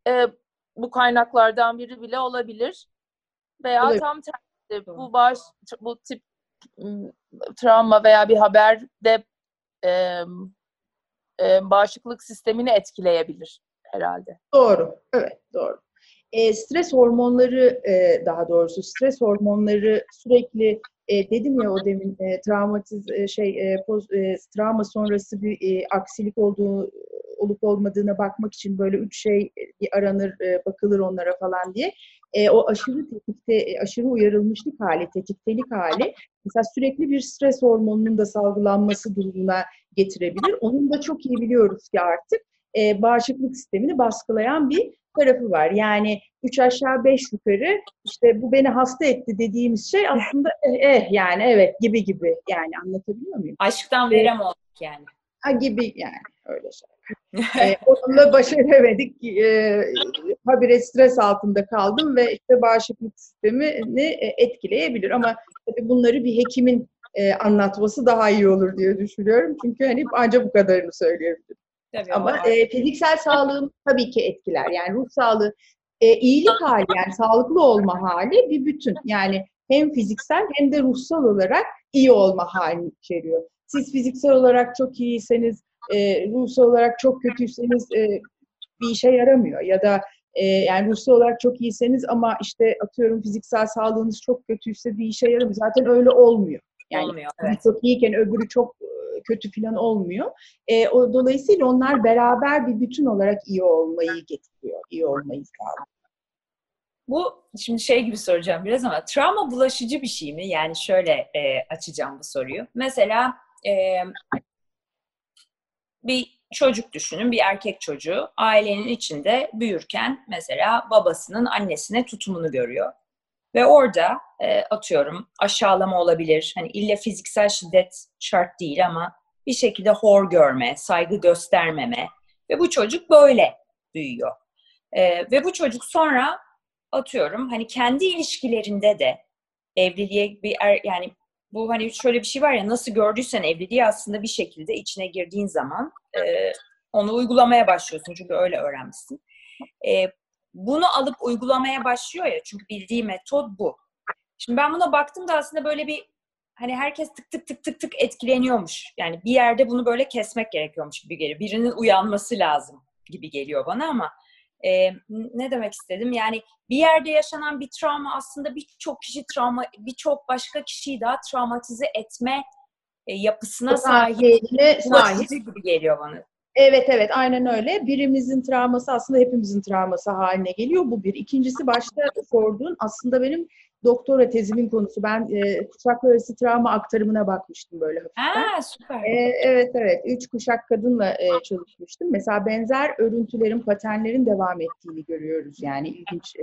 e, bu kaynaklardan biri bile olabilir. Veya Olabilir. tam tersi bu bağış bu tip travma veya bir haber de e, e, bağışıklık sistemini etkileyebilir herhalde. Doğru, evet doğru. E, stres hormonları e, daha doğrusu stres hormonları sürekli e, dedim ya o demin e, travmatiz e, şey e, poz, e, travma sonrası bir e, aksilik olduğu olup olmadığına bakmak için böyle üç şey bir aranır e, bakılır onlara falan diye. E, o aşırı tetikte e, aşırı uyarılmışlık hali, tetiktelik hali mesela sürekli bir stres hormonunun da salgılanması durumuna getirebilir. Onun da çok iyi biliyoruz ki artık e, bağışıklık sistemini baskılayan bir tarafı var. Yani üç aşağı beş yukarı işte bu beni hasta etti dediğimiz şey aslında eh, eh yani evet gibi gibi yani anlatabiliyor muyum? Aşktan verem olduk yani. Ha gibi yani öyle şey. e, onunla baş edemedik. E, habire stres altında kaldım ve işte bağışıklık sistemini etkileyebilir. Ama tabii bunları bir hekimin e, anlatması daha iyi olur diye düşünüyorum. Çünkü hani ancak bu kadarını söyleyebilirim. Tabii, Ama e, fiziksel sağlığım tabii ki etkiler. Yani ruh sağlığı, e, iyilik hali yani sağlıklı olma hali bir bütün. Yani hem fiziksel hem de ruhsal olarak iyi olma halini içeriyor. Siz fiziksel olarak çok iyiyseniz, e, ruhsal olarak çok kötüyseniz e, bir işe yaramıyor. Ya da e, yani ruhsal olarak çok iyiyseniz ama işte atıyorum fiziksel sağlığınız çok kötüyse bir işe yaramıyor. Zaten öyle olmuyor. Yani olmuyor, evet. çok iyiyken öbürü çok kötü falan olmuyor. E, o, dolayısıyla onlar beraber bir bütün olarak iyi olmayı getiriyor, iyi olmayı sağlıyor. Bu şimdi şey gibi soracağım biraz ama travma bulaşıcı bir şey mi? Yani şöyle e, açacağım bu soruyu. Mesela e, bir çocuk düşünün, bir erkek çocuğu ailenin içinde büyürken mesela babasının annesine tutumunu görüyor. Ve orada e, atıyorum aşağılama olabilir. Hani illa fiziksel şiddet şart değil ama bir şekilde hor görme, saygı göstermeme ve bu çocuk böyle büyüyor. E, ve bu çocuk sonra atıyorum hani kendi ilişkilerinde de evliliğe bir er, yani bu hani şöyle bir şey var ya nasıl gördüysen evliliği aslında bir şekilde içine girdiğin zaman e, onu uygulamaya başlıyorsun çünkü öyle öğrenmişsin. E, bunu alıp uygulamaya başlıyor ya çünkü bildiği metot bu. Şimdi ben buna baktım da aslında böyle bir hani herkes tık tık tık tık tık etkileniyormuş. Yani bir yerde bunu böyle kesmek gerekiyormuş gibi geliyor. Birinin uyanması lazım gibi geliyor bana ama e, ne demek istedim? Yani bir yerde yaşanan bir travma aslında birçok kişi travma, birçok başka kişiyi daha travmatize etme e, yapısına sahip. sahip gibi geliyor bana. Evet evet aynen öyle. Birimizin travması aslında hepimizin travması haline geliyor. Bu bir. İkincisi başta sorduğun aslında benim doktora tezimin konusu. Ben e, kuşaklar arası travma aktarımına bakmıştım böyle hafiften. Aa, süper. E, evet evet. Üç kuşak kadınla e, çalışmıştım. Mesela benzer örüntülerin, paternlerin devam ettiğini görüyoruz. Yani ilginç e,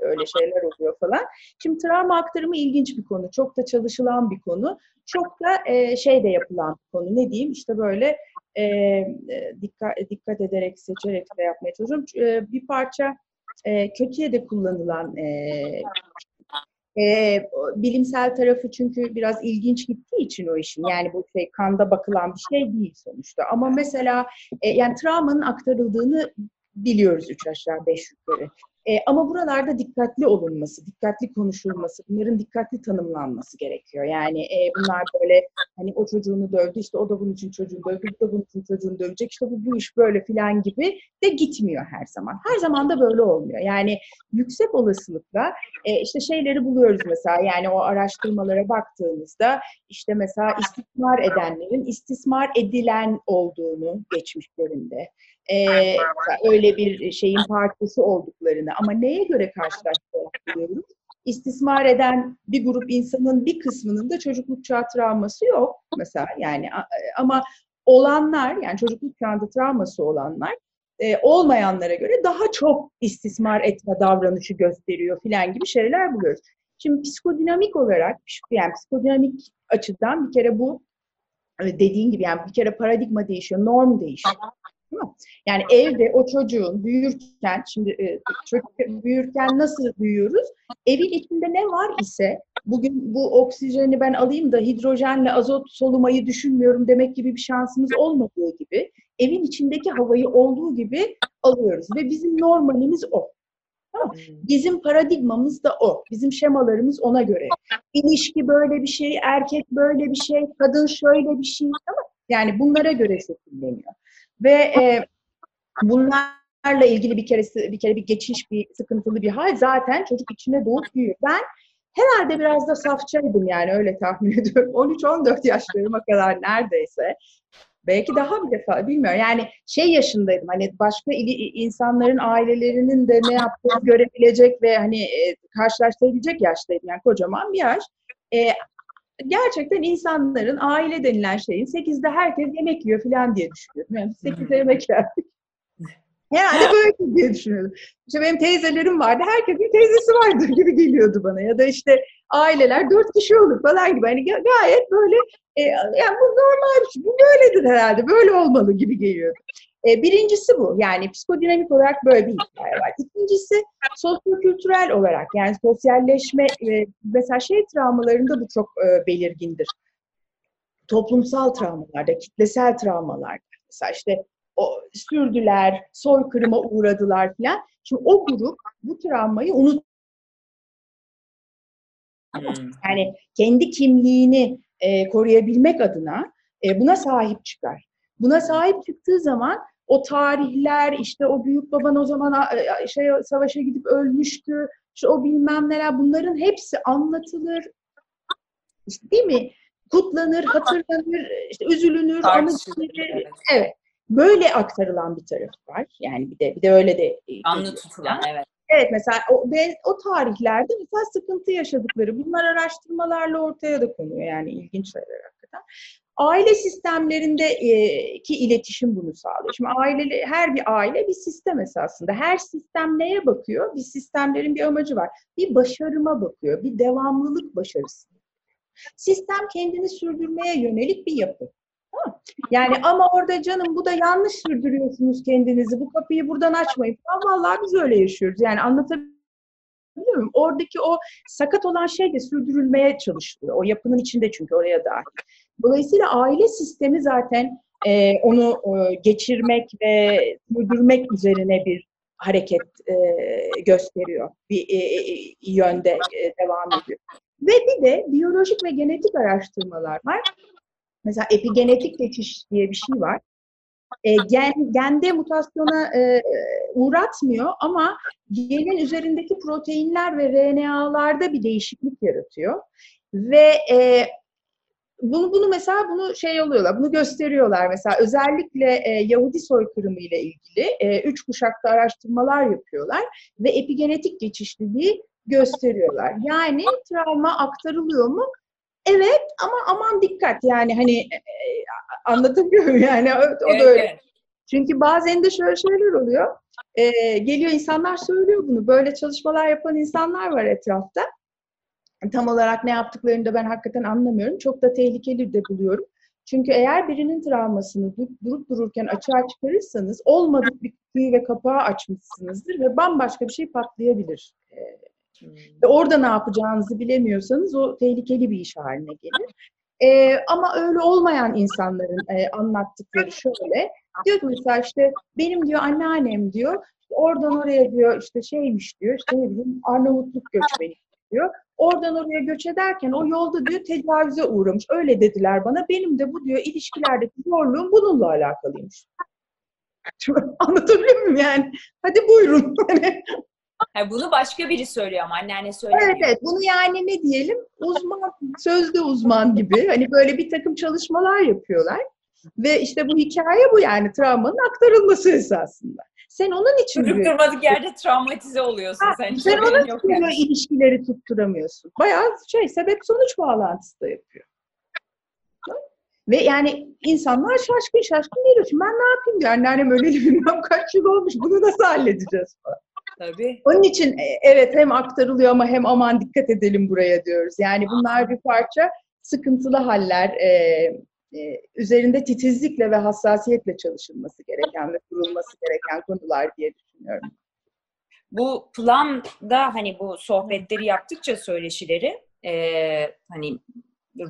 öyle şeyler oluyor falan. Şimdi travma aktarımı ilginç bir konu. Çok da çalışılan bir konu. Çok da e, şey de yapılan bir konu. Ne diyeyim? İşte böyle e, dikkat, dikkat ederek, seçerek de yapmaya çalışıyorum. E, bir parça e, kötüye de kullanılan e, e, bilimsel tarafı çünkü biraz ilginç gittiği için o işin. Yani bu şey kanda bakılan bir şey değil sonuçta. Ama mesela e, yani travmanın aktarıldığını biliyoruz üç aşağı beş yukarı. E, ama buralarda dikkatli olunması, dikkatli konuşulması, bunların dikkatli tanımlanması gerekiyor. Yani e, bunlar böyle hani o çocuğunu dövdü, işte o da bunun için çocuğunu dövdü, bu da bunun için çocuğunu dövecek, işte bu, bu iş böyle filan gibi de gitmiyor her zaman. Her zaman da böyle olmuyor. Yani yüksek olasılıkla e, işte şeyleri buluyoruz mesela yani o araştırmalara baktığımızda işte mesela istismar edenlerin istismar edilen olduğunu geçmişlerinde e, öyle bir şeyin parçası olduklarını ama neye göre karşılaştırıyoruz? İstismar eden bir grup insanın bir kısmının da çocukluk çağı travması yok mesela yani ama olanlar yani çocukluk çağında travması olanlar e, olmayanlara göre daha çok istismar etme davranışı gösteriyor filan gibi şeyler buluyoruz. Şimdi psikodinamik olarak yani psikodinamik açıdan bir kere bu dediğin gibi yani bir kere paradigma değişiyor, norm değişiyor. Değil mi? Yani evde o çocuğun büyürken, şimdi e, çocuk büyürken nasıl büyüyoruz? Evin içinde ne var ise bugün bu oksijeni ben alayım da hidrojenle azot solumayı düşünmüyorum demek gibi bir şansımız olmadığı gibi evin içindeki havayı olduğu gibi alıyoruz ve bizim normalimiz o. Tamam. Bizim paradigmamız da o. Bizim şemalarımız ona göre. İlişki böyle bir şey, erkek böyle bir şey, kadın şöyle bir şey. Tamam. Yani bunlara göre şekilleniyor. Ve e, bunlarla ilgili bir kere bir kere bir geçiş, bir sıkıntılı bir hal zaten çocuk içine doğup büyüyor. Ben herhalde biraz da safçaydım yani öyle tahmin ediyorum. 13-14 yaşlarıma kadar neredeyse. Belki daha bir defa bilmiyorum. Yani şey yaşındaydım hani başka insanların ailelerinin de ne yaptığını görebilecek ve hani e, karşılaştırabilecek yaştaydım. Yani kocaman bir yaş. E, gerçekten insanların aile denilen şeyin 8'de herkes yemek yiyor falan diye düşünüyorum. Yani 8'de yemek yer. Herhalde böyle diye düşünüyordum. İşte benim teyzelerim vardı. Herkesin teyzesi vardır gibi geliyordu bana. Ya da işte aileler dört kişi olur falan gibi. Hani gayet böyle e, yani bu normal bir şey. Bu böyledir herhalde. Böyle olmalı gibi geliyordu. E, birincisi bu. Yani psikodinamik olarak böyle bir hikaye var. İkincisi sosyokültürel olarak yani sosyalleşme e, mesela şey travmalarında bu çok e, belirgindir. Toplumsal travmalarda, kitlesel travmalarda. Mesela işte o, sürdüler, soykırıma uğradılar falan. Şimdi o grup bu travmayı unut hmm. yani kendi kimliğini e, koruyabilmek adına e, buna sahip çıkar. Buna sahip çıktığı zaman o tarihler işte o büyük baban o zaman şey savaşa gidip ölmüştü. İşte o bilmem neler bunların hepsi anlatılır. İşte değil mi? Kutlanır, hatırlanır, işte üzülünür, anlatılır. Evet. Böyle aktarılan bir tarafı var. Yani bir de bir de öyle de anlı tutulan evet. Evet mesela o, ben, o tarihlerde mesela sıkıntı yaşadıkları bunlar araştırmalarla ortaya da konuyor yani ilginç şeyler hakikaten. Aile sistemlerindeki iletişim bunu sağlıyor. Şimdi aile, her bir aile bir sistem esasında. Her sistem neye bakıyor? Bir sistemlerin bir amacı var. Bir başarıma bakıyor, bir devamlılık başarısı. Sistem kendini sürdürmeye yönelik bir yapı. Yani ama orada canım bu da yanlış sürdürüyorsunuz kendinizi. Bu kapıyı buradan açmayın. Vallahi biz öyle yaşıyoruz. Yani anlatabiliyor muyum? Oradaki o sakat olan şey de sürdürülmeye çalışılıyor. O yapının içinde çünkü oraya dahil. Dolayısıyla aile sistemi zaten e, onu e, geçirmek ve sürdürmek üzerine bir hareket e, gösteriyor. Bir e, e, yönde e, devam ediyor. Ve bir de biyolojik ve genetik araştırmalar var. Mesela epigenetik geçiş diye bir şey var. E, gen, gende mutasyona e, uğratmıyor ama genin üzerindeki proteinler ve RNA'larda bir değişiklik yaratıyor. Ve e, bunu bunu mesela bunu şey oluyorlar, bunu gösteriyorlar mesela özellikle e, Yahudi soykırımı ile ilgili e, üç kuşakta araştırmalar yapıyorlar ve epigenetik geçişliliği gösteriyorlar. Yani travma aktarılıyor mu? Evet ama aman dikkat yani hani e, e anlatabiliyor yani o, o da öyle. Evet. Çünkü bazen de şöyle şeyler oluyor. E, geliyor insanlar söylüyor bunu. Böyle çalışmalar yapan insanlar var etrafta. Tam olarak ne yaptıklarını da ben hakikaten anlamıyorum. Çok da tehlikeli de buluyorum. Çünkü eğer birinin travmasını durup dururken açığa çıkarırsanız olmadık bir kutuyu ve kapağı açmışsınızdır ve bambaşka bir şey patlayabilir. Hmm. Ve orada ne yapacağınızı bilemiyorsanız o tehlikeli bir iş haline gelir. Ee, ama öyle olmayan insanların e, anlattıkları şöyle. Diyor ki mesela işte benim diyor anneannem diyor oradan oraya diyor işte şeymiş diyor işte ne bileyim Arnavutluk göçmeni diyor. Oradan oraya göç ederken o yolda diyor tecavüze uğramış. Öyle dediler bana. Benim de bu diyor ilişkilerdeki zorluğum bununla alakalıymış. Anlatabiliyor muyum yani? Hadi buyurun. Yani bunu başka biri söylüyor ama anneanne söylemiyor. Evet, evet. Bunu yani ne diyelim? Uzman, sözde uzman gibi. Hani böyle bir takım çalışmalar yapıyorlar. Ve işte bu hikaye bu yani travmanın aktarılması esasında. Sen onun için Durup durmadık yerde travmatize oluyorsun. Ha, sen sen onun için yani. ilişkileri tutturamıyorsun. Bayağı şey sebep sonuç bağlantısı da yapıyor. Ve yani insanlar şaşkın şaşkın geliyor. Şimdi ben ne yapayım diyor. Anneannem öyle bilmem kaç yıl olmuş. Bunu nasıl halledeceğiz falan. Tabii. Onun için e, evet hem aktarılıyor ama hem aman dikkat edelim buraya diyoruz. Yani bunlar bir parça sıkıntılı haller, e, e, üzerinde titizlikle ve hassasiyetle çalışılması gereken ve kurulması gereken konular diye düşünüyorum. Bu planda hani bu sohbetleri yaptıkça söyleşileri e, hani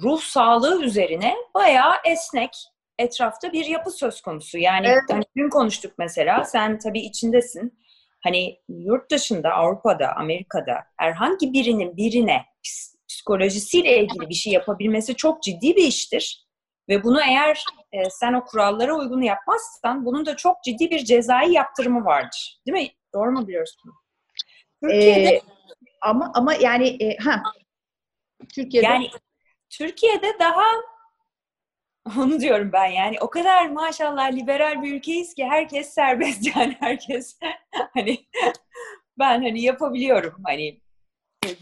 ruh sağlığı üzerine bayağı esnek etrafta bir yapı söz konusu. Yani evet. hani dün konuştuk mesela sen tabii içindesin hani yurt dışında, Avrupa'da, Amerika'da herhangi birinin birine psikolojisiyle ilgili bir şey yapabilmesi çok ciddi bir iştir. Ve bunu eğer e, sen o kurallara uygun yapmazsan bunun da çok ciddi bir cezai yaptırımı vardır. Değil mi? Doğru mu biliyorsun? Türkiye'de ee, ama ama yani e, ha Türkiye'de yani Türkiye'de daha Onu diyorum ben yani o kadar maşallah liberal bir ülkeyiz ki herkes serbest yani herkes hani ben hani yapabiliyorum hani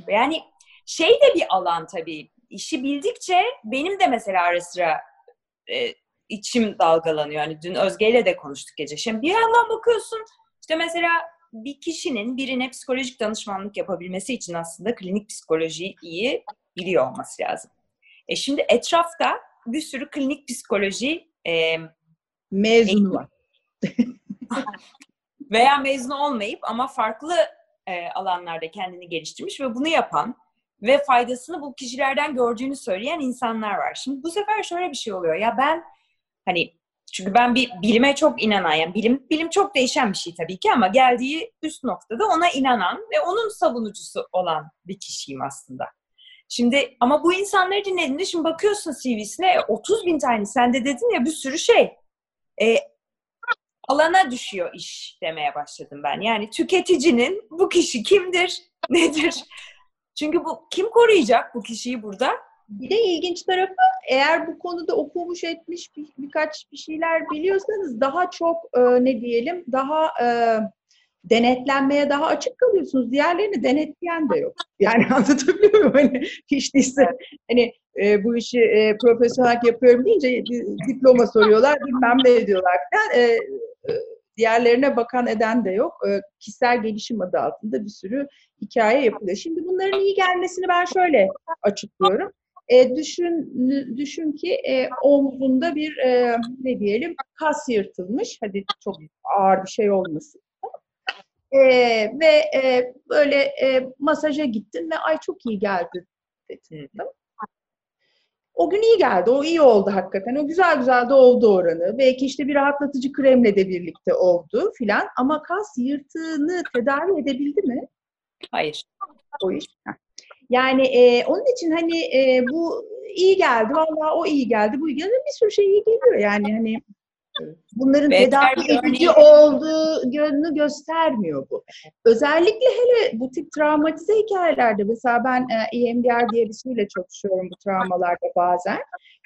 yani şey de bir alan tabii işi bildikçe benim de mesela ara sıra e, içim dalgalanıyor. Hani dün Özge ile de konuştuk gece. Şimdi bir yandan bakıyorsun İşte mesela bir kişinin birine psikolojik danışmanlık yapabilmesi için aslında klinik psikolojiyi iyi biliyor olması lazım. E şimdi etrafta bir sürü klinik psikoloji e, Mezunu var. veya mezun olmayıp ama farklı e, alanlarda kendini geliştirmiş ve bunu yapan ve faydasını bu kişilerden gördüğünü söyleyen insanlar var. Şimdi bu sefer şöyle bir şey oluyor. Ya ben hani çünkü ben bir bilime çok inanan, yani bilim bilim çok değişen bir şey tabii ki ama geldiği üst noktada ona inanan ve onun savunucusu olan bir kişiyim aslında. Şimdi ama bu insanları dinlediğinde şimdi bakıyorsun CV'sine 30 bin tane sen de dedin ya bir sürü şey. E, alana düşüyor iş demeye başladım ben. Yani tüketicinin bu kişi kimdir, nedir? Çünkü bu kim koruyacak bu kişiyi burada? Bir de ilginç tarafı eğer bu konuda okumuş etmiş bir, birkaç bir şeyler biliyorsanız daha çok e, ne diyelim daha e, denetlenmeye daha açık kalıyorsunuz. Diğerlerini denetleyen de yok. Yani anlatabiliyor muyum? Hani hiç değilse hani e, bu işi e, profesyonel yapıyorum deyince diploma soruyorlar bilmem ne diyorlar falan. E, e, diğerlerine bakan eden de yok. E, kişisel gelişim adı altında bir sürü hikaye yapılıyor. Şimdi bunların iyi gelmesini ben şöyle açıklıyorum. E, düşün düşün ki e, omzunda bir e, ne diyelim kas yırtılmış. Hadi çok ağır bir şey olmasın. E, ve e, böyle e, masaja gittin ve ay çok iyi geldi dedin. O gün iyi geldi. O iyi oldu hakikaten. O güzel güzel de oldu oranı. Belki işte bir rahatlatıcı kremle de birlikte oldu filan. Ama kas yırtığını tedavi edebildi mi? Hayır. O iş. Yani e, onun için hani e, bu iyi geldi. Vallahi o iyi geldi. Bu iyi geldi. Bir sürü şey iyi geliyor yani hani bunların Beter tedavi edici örneği- olduğu yönünü göstermiyor bu. Özellikle hele bu tip travmatize hikayelerde mesela ben e, EMDR diye bir şeyle çalışıyorum bu travmalarda bazen.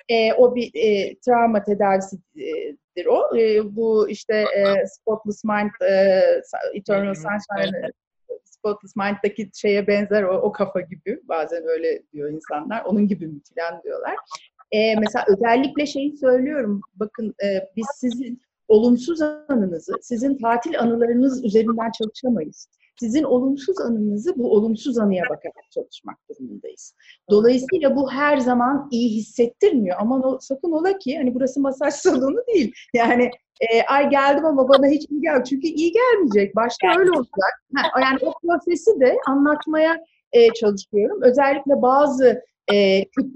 E, o bir e, travma tedavisidir o. E, bu işte e, Spotless Mind, e, Eternal Sunshine, Spotless Mind'daki şeye benzer o, o kafa gibi. Bazen öyle diyor insanlar. Onun gibi mi filan diyorlar. E, mesela özellikle şeyi söylüyorum. Bakın e, biz sizin olumsuz anınızı, sizin tatil anılarınız üzerinden çalışamayız. Sizin olumsuz anınızı bu olumsuz anıya bakarak çalışmak durumundayız. Dolayısıyla bu her zaman iyi hissettirmiyor. Aman o, sakın ola ki hani burası masaj salonu değil. Yani e, ay geldim ama bana hiç iyi gelmedi. Çünkü iyi gelmeyecek. Başta öyle olacak. Ha, yani o prosesi de anlatmaya e, çalışıyorum. Özellikle bazı e,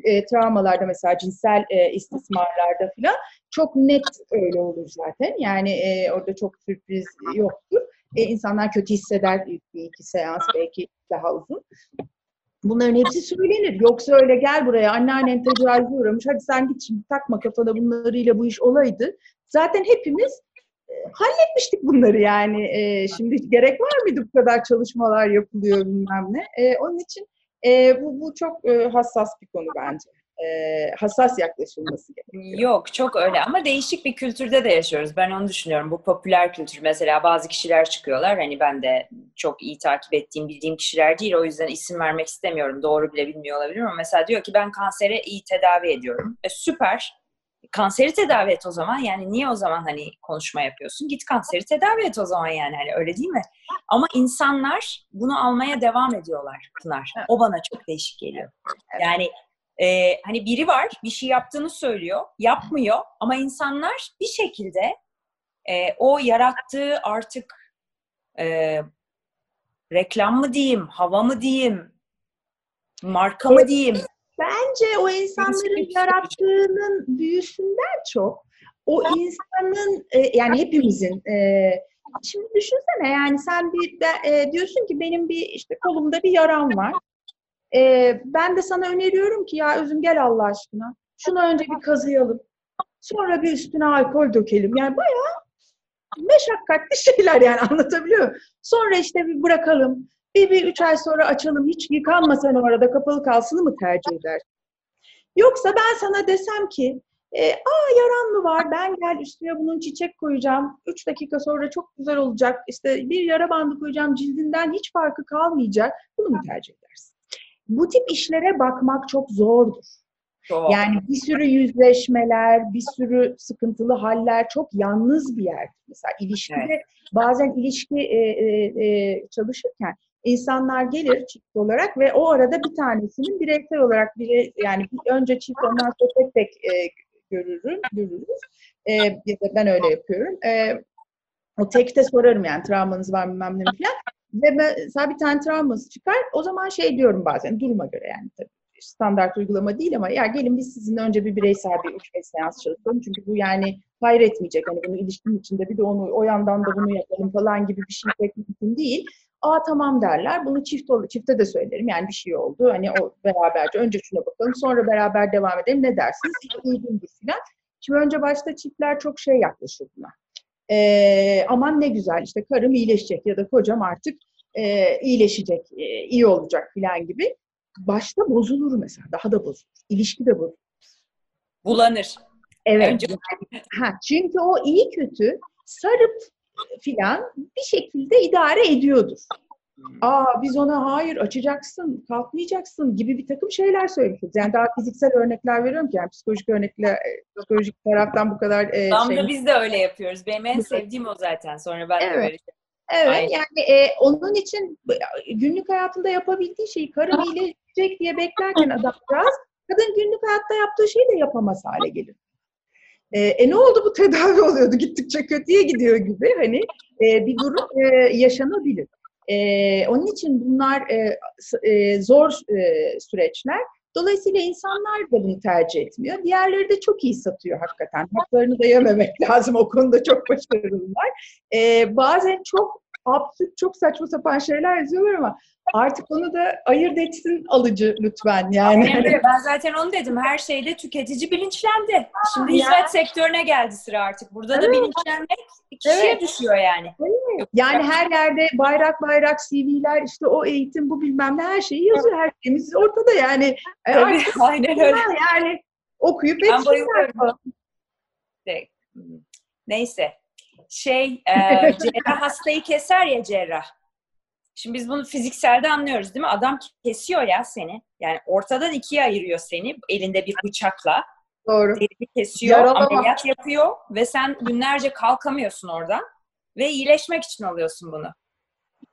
e, travmalarda mesela cinsel e, istismarlarda falan çok net öyle olur zaten. Yani e, orada çok sürpriz yoktur. E, insanlar kötü hisseder bir iki seans belki daha uzun. Bunların hepsi söylenir. Yoksa öyle gel buraya anneannen tecavüze uğramış. Hadi sen git şimdi takma kafana bunlarıyla bu iş olaydı. Zaten hepimiz e, halletmiştik bunları yani. E, şimdi gerek var mıydı bu kadar çalışmalar yapılıyor bilmem ne. E, onun için e, bu, bu çok e, hassas bir konu bence. E, hassas yaklaşılması gerekiyor. Yok çok öyle ama değişik bir kültürde de yaşıyoruz. Ben onu düşünüyorum. Bu popüler kültür mesela bazı kişiler çıkıyorlar. Hani ben de çok iyi takip ettiğim, bildiğim kişiler değil. O yüzden isim vermek istemiyorum. Doğru bile bilmiyor olabilirim ama mesela diyor ki ben kansere iyi tedavi ediyorum. E, süper. Kanseri tedavi et o zaman. Yani niye o zaman hani konuşma yapıyorsun? Git kanseri tedavi et o zaman yani. Hani öyle değil mi? Ama insanlar bunu almaya devam ediyorlar Pınar. O bana çok değişik geliyor. Yani e, hani biri var bir şey yaptığını söylüyor, yapmıyor ama insanlar bir şekilde e, o yarattığı artık e, reklam mı diyeyim, hava mı diyeyim, marka mı diyeyim? Bence o insanların yarattığının büyüsünden çok o insanın e, yani hepimizin e, şimdi düşünsene yani sen bir de, e, diyorsun ki benim bir işte kolumda bir yaram var. E, ben de sana öneriyorum ki ya Özüm gel Allah aşkına. Şunu önce bir kazıyalım. Sonra bir üstüne alkol dökelim. Yani bayağı meşakkatli şeyler yani anlatabiliyor muyum? Sonra işte bir bırakalım. Bir, bir üç ay sonra açalım. Hiç yıkanma sen o arada kapalı kalsını mı tercih edersin? Yoksa ben sana desem ki e, aa yaran mı var? Ben gel üstüne bunun çiçek koyacağım. Üç dakika sonra çok güzel olacak. İşte bir yara bandı koyacağım. Cildinden hiç farkı kalmayacak. Bunu mu tercih edersin? Bu tip işlere bakmak çok zordur. Çok. Yani bir sürü yüzleşmeler, bir sürü sıkıntılı haller, çok yalnız bir yer. Mesela ilişkide Evet. bazen ilişki e, e, e, çalışırken insanlar gelir çift olarak ve o arada bir tanesinin bireysel olarak bire, yani önce çift ondan sonra tek tek e, görürüm, görürüz. E, ya da ben öyle yapıyorum. E, o tekte sorarım yani travmanız var bilmem ne falan. Ve mesela bir tane travması çıkar. O zaman şey diyorum bazen duruma göre yani tabii standart uygulama değil ama ya gelin biz sizinle önce bir bireysel bir 3-5 seans çalışalım. Çünkü bu yani hayretmeyecek. Hani bunu ilişkinin içinde bir de onu o yandan da bunu yapalım falan gibi bir şey pek mümkün değil. Aa tamam derler. Bunu çift ol- çifte de söylerim. Yani bir şey oldu. Hani o beraberce önce şuna bakalım sonra beraber devam edelim. Ne dersiniz? İyi uygundur filan. Şimdi önce başta çiftler çok şey yaklaşır buna. Ee, aman ne güzel işte karım iyileşecek ya da kocam artık e, iyileşecek, e, iyi olacak filan gibi. Başta bozulur mesela. Daha da bozulur. İlişki de bozulur. Bulanır. Evet. Önce- Ha, çünkü o iyi kötü sarıp filan bir şekilde idare ediyordur. Aa biz ona hayır açacaksın, kalkmayacaksın gibi bir takım şeyler söylüyoruz. Yani daha fiziksel örnekler veriyorum ki yani psikolojik örnekler, e, psikolojik taraftan bu kadar e, Tam şey. biz de öyle yapıyoruz. Benim en sevdiğim o zaten. Sonra ben de Evet. böyle Evet Aynen. yani e, onun için günlük hayatında yapabildiği şeyi karım iyileşecek diye beklerken adamcağız kadın günlük hayatta yaptığı şeyi de yapamaz hale gelir. E, e ne oldu bu tedavi oluyordu gittikçe kötüye gidiyor gibi hani e, bir durum e, yaşanabilir. E, onun için bunlar e, e, zor e, süreçler. Dolayısıyla insanlar da bunu tercih etmiyor. Diğerleri de çok iyi satıyor hakikaten. Haklarını da yememek lazım. O konuda çok başarılılar. Ee, bazen çok absürt, çok saçma sapan şeyler yazıyorlar ama artık onu da ayırt etsin alıcı lütfen yani. Aynen. Ben zaten onu dedim. Her şeyde tüketici bilinçlendi. Şimdi hizmet sektörüne geldi sıra artık. Burada da Evet. bilinçlenmek kişiye Evet. düşüyor yani. Yani her yerde bayrak bayrak CV'ler işte o eğitim bu bilmem ne her şeyi yazıyor. Her şeyimiz ortada yani. E, Tabii, artık aynen öyle. yani okuyup etsinler. De- Neyse. Şey, e, cerrah hastayı keser ya cerrah. Şimdi biz bunu fizikselde anlıyoruz değil mi? Adam kesiyor ya seni. Yani ortadan ikiye ayırıyor seni elinde bir bıçakla. Doğru. Derini kesiyor, Yaralama. ameliyat yapıyor ve sen günlerce kalkamıyorsun oradan ve iyileşmek için alıyorsun bunu.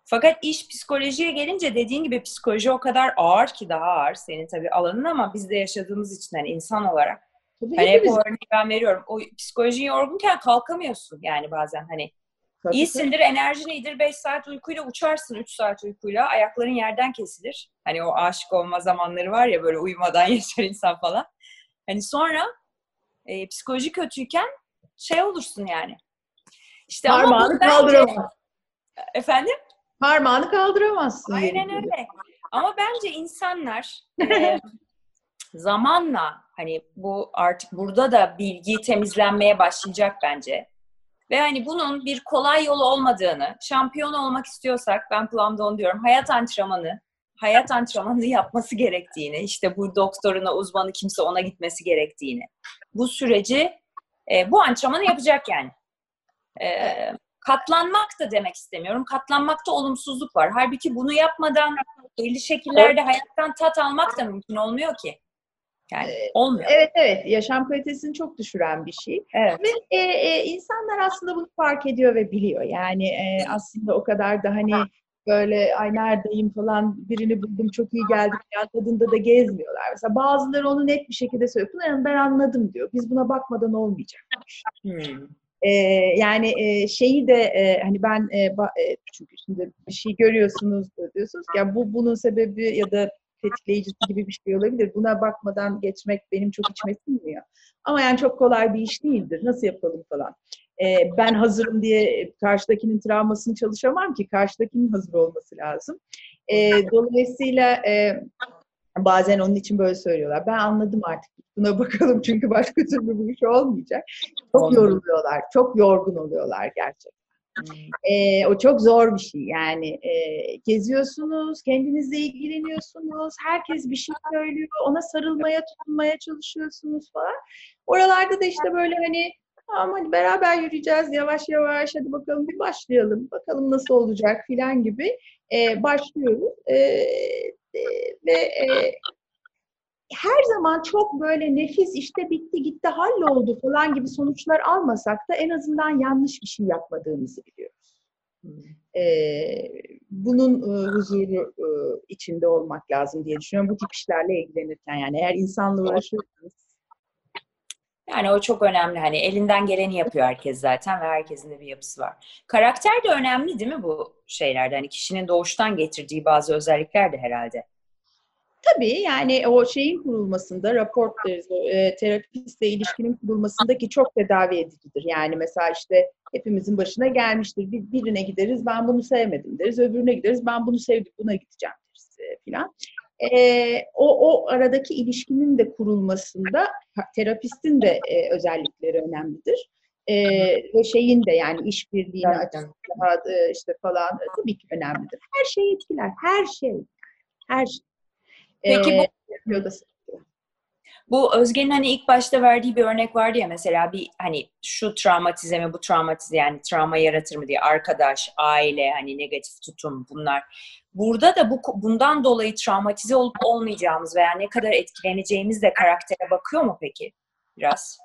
Fakat iş psikolojiye gelince dediğin gibi psikoloji o kadar ağır ki daha ağır senin tabii alanın ama biz de yaşadığımız için hani insan olarak. Tabii Hani hep o örneği ben veriyorum. O psikoloji yorgunken kalkamıyorsun yani bazen hani. Tabii, İyisindir, enerjin iyidir. 5 saat uykuyla uçarsın 3 saat uykuyla. Ayakların yerden kesilir. Hani o aşık olma zamanları var ya böyle uyumadan yaşar insan falan. Hani sonra e, psikoloji kötüyken şey olursun yani. İşte Parmağını bence- kaldıramaz. Efendim? Parmağını kaldıramazsın. Aynen öyle. Ama bence insanlar e, zamanla hani bu artık burada da bilgi temizlenmeye başlayacak bence. Ve hani bunun bir kolay yolu olmadığını, şampiyon olmak istiyorsak ben kulağımda onu diyorum. Hayat antrenmanı, hayat antrenmanı yapması gerektiğini, işte bu doktoruna, uzmanı kimse ona gitmesi gerektiğini. Bu süreci, e, bu antrenmanı yapacak yani. E, katlanmak da demek istemiyorum. Katlanmakta olumsuzluk var. Halbuki bunu yapmadan belli şekillerde hayattan tat almak da mümkün olmuyor ki. Yani olmuyor. Evet evet yaşam kalitesini çok düşüren bir şey. Evet. Ve e, e, insanlar aslında bunu fark ediyor ve biliyor. Yani e, aslında o kadar da hani böyle ay neredeyim falan birini buldum çok iyi geldik ya tadında da gezmiyorlar. Mesela bazıları onu net bir şekilde söylüyor. Pınar ben anladım diyor. Biz buna bakmadan olmayacak. Hmm. E, yani e, şeyi de e, hani ben e, ba- e, çünkü şimdi bir şey görüyorsunuz diyorsunuz ki ya bu bunun sebebi ya da tetikleyicisi gibi bir şey olabilir. Buna bakmadan geçmek benim çok içime sinmiyor. Ama yani çok kolay bir iş değildir. Nasıl yapalım falan. E, ben hazırım diye karşıdakinin travmasını çalışamam ki. Karşıdakinin hazır olması lazım. E, dolayısıyla e, bazen onun için böyle söylüyorlar. Ben anladım artık. Buna bakalım çünkü başka türlü bu iş olmayacak. Çok yoruluyorlar. Çok yorgun oluyorlar gerçekten. Ee, o çok zor bir şey yani e, geziyorsunuz, kendinizle ilgileniyorsunuz, herkes bir şey söylüyor, ona sarılmaya, tutunmaya çalışıyorsunuz falan. Oralarda da işte böyle hani tamam hadi beraber yürüyeceğiz yavaş yavaş hadi bakalım bir başlayalım, bakalım nasıl olacak filan gibi e, başlıyoruz. E, e, ve e, her zaman çok böyle nefis işte bitti gitti halloldu falan gibi sonuçlar almasak da en azından yanlış bir şey yapmadığımızı biliyoruz. E, bunun e, huzuru e, içinde olmak lazım diye düşünüyorum bu tip işlerle ilgilenirken yani eğer insanla uğraşıyorsanız yani o çok önemli. Hani elinden geleni yapıyor herkes zaten ve herkesin de bir yapısı var. Karakter de önemli değil mi bu şeylerde? Hani kişinin doğuştan getirdiği bazı özellikler de herhalde. Tabii yani o şeyin kurulmasında, deriz, o, e, terapistle ilişkinin kurulmasındaki çok tedavi edicidir. Yani mesela işte hepimizin başına gelmiştir. Bir, birine gideriz, ben bunu sevmedim deriz. Öbürüne gideriz, ben bunu sevdim, buna gideceğim deriz e, filan. E, o, o aradaki ilişkinin de kurulmasında terapistin de e, özellikleri önemlidir. E, ve şeyin de yani işbirliğini açısından e, işte falan e, tabii ki önemlidir. Her şey etkiler, her şey. Her şey. Peki bu, e, bu Özge'nin hani ilk başta verdiği bir örnek vardı ya mesela bir hani şu travmatize mi bu travmatize yani travma yaratır mı diye arkadaş, aile hani negatif tutum bunlar. Burada da bu bundan dolayı travmatize olup olmayacağımız veya ne kadar etkileneceğimiz de karaktere bakıyor mu peki biraz?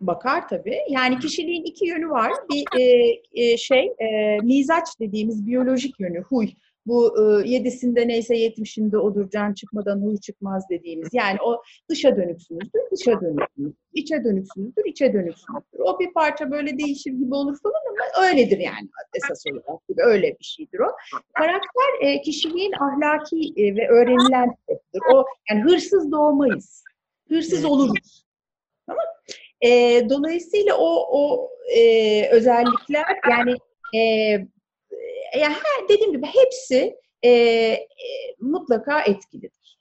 Bakar tabii. Yani kişiliğin iki yönü var. Bir e, e, şey e, mizaç dediğimiz biyolojik yönü, huy bu e, yedisinde neyse yetmişinde odur can çıkmadan huy çıkmaz dediğimiz. Yani o dışa dönüksünüzdür, dışa dönüksünüzdür. içe dönüksünüzdür, içe dönüksünüzdür. O bir parça böyle değişir gibi olur falan ama öyledir yani esas olarak. Öyle bir şeydir o. Karakter e, kişiliğin ahlaki e, ve öğrenilen yapıdır. O yani hırsız doğmayız. Hırsız oluruz. Tamam e, Dolayısıyla o, o e, özellikler yani e, yani her, dediğim gibi hepsi e, e, mutlaka etkilidir.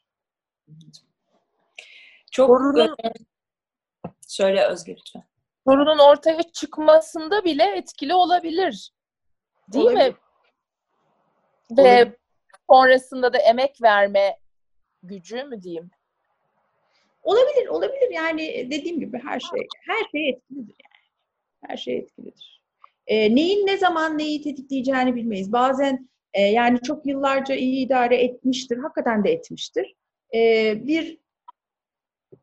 Çok Sorunun, söyle Özgür lütfen. Sorunun ortaya çıkmasında bile etkili olabilir. Değil olabilir. mi? Olabilir. Ve sonrasında da emek verme gücü mü diyeyim? Olabilir, olabilir. Yani dediğim gibi her şey, her şey etkilidir yani. Her şey etkilidir. E, neyin ne zaman neyi tetikleyeceğini bilmeyiz. Bazen e, yani çok yıllarca iyi idare etmiştir, hakikaten de etmiştir. E, bir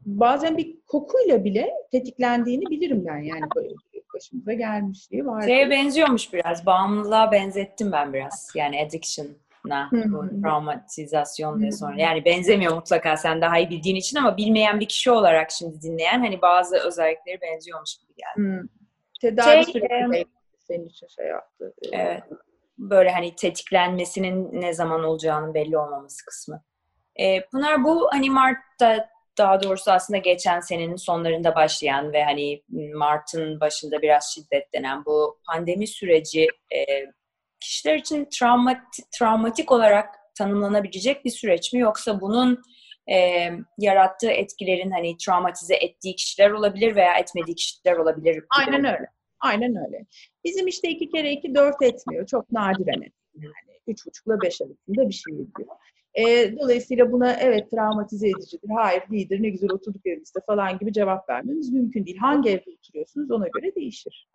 bazen bir kokuyla bile tetiklendiğini bilirim ben yani böyle başımıza gelmişliği var. Şeye benziyormuş biraz, bağımlılığa benzettim ben biraz. Yani addiction'a, bu traumatizasyon ve sonra. Yani benzemiyor mutlaka sen daha iyi bildiğin için ama bilmeyen bir kişi olarak şimdi dinleyen hani bazı özellikleri benziyormuş gibi geldi. Tedavi şey, süreci senin için şey yaptı. Evet. Böyle hani tetiklenmesinin ne zaman olacağının belli olmaması kısmı. Ee, Pınar bu hani Mart'ta daha doğrusu aslında geçen senenin sonlarında başlayan ve hani Mart'ın başında biraz şiddetlenen bu pandemi süreci e, kişiler için travmatik, travmatik olarak tanımlanabilecek bir süreç mi yoksa bunun e, yarattığı etkilerin hani travmatize ettiği kişiler olabilir veya etmediği kişiler olabilir. Aynen öyle. Aynen öyle. Bizim işte iki kere iki dört etmiyor. Çok nadiren etmiyor. Yani üç buçukla beş arasında bir şey ediyor. E, dolayısıyla buna evet travmatize edicidir, hayır değildir, ne güzel oturduk evimizde falan gibi cevap vermemiz mümkün değil. Hangi evde oturuyorsunuz ona göre değişir.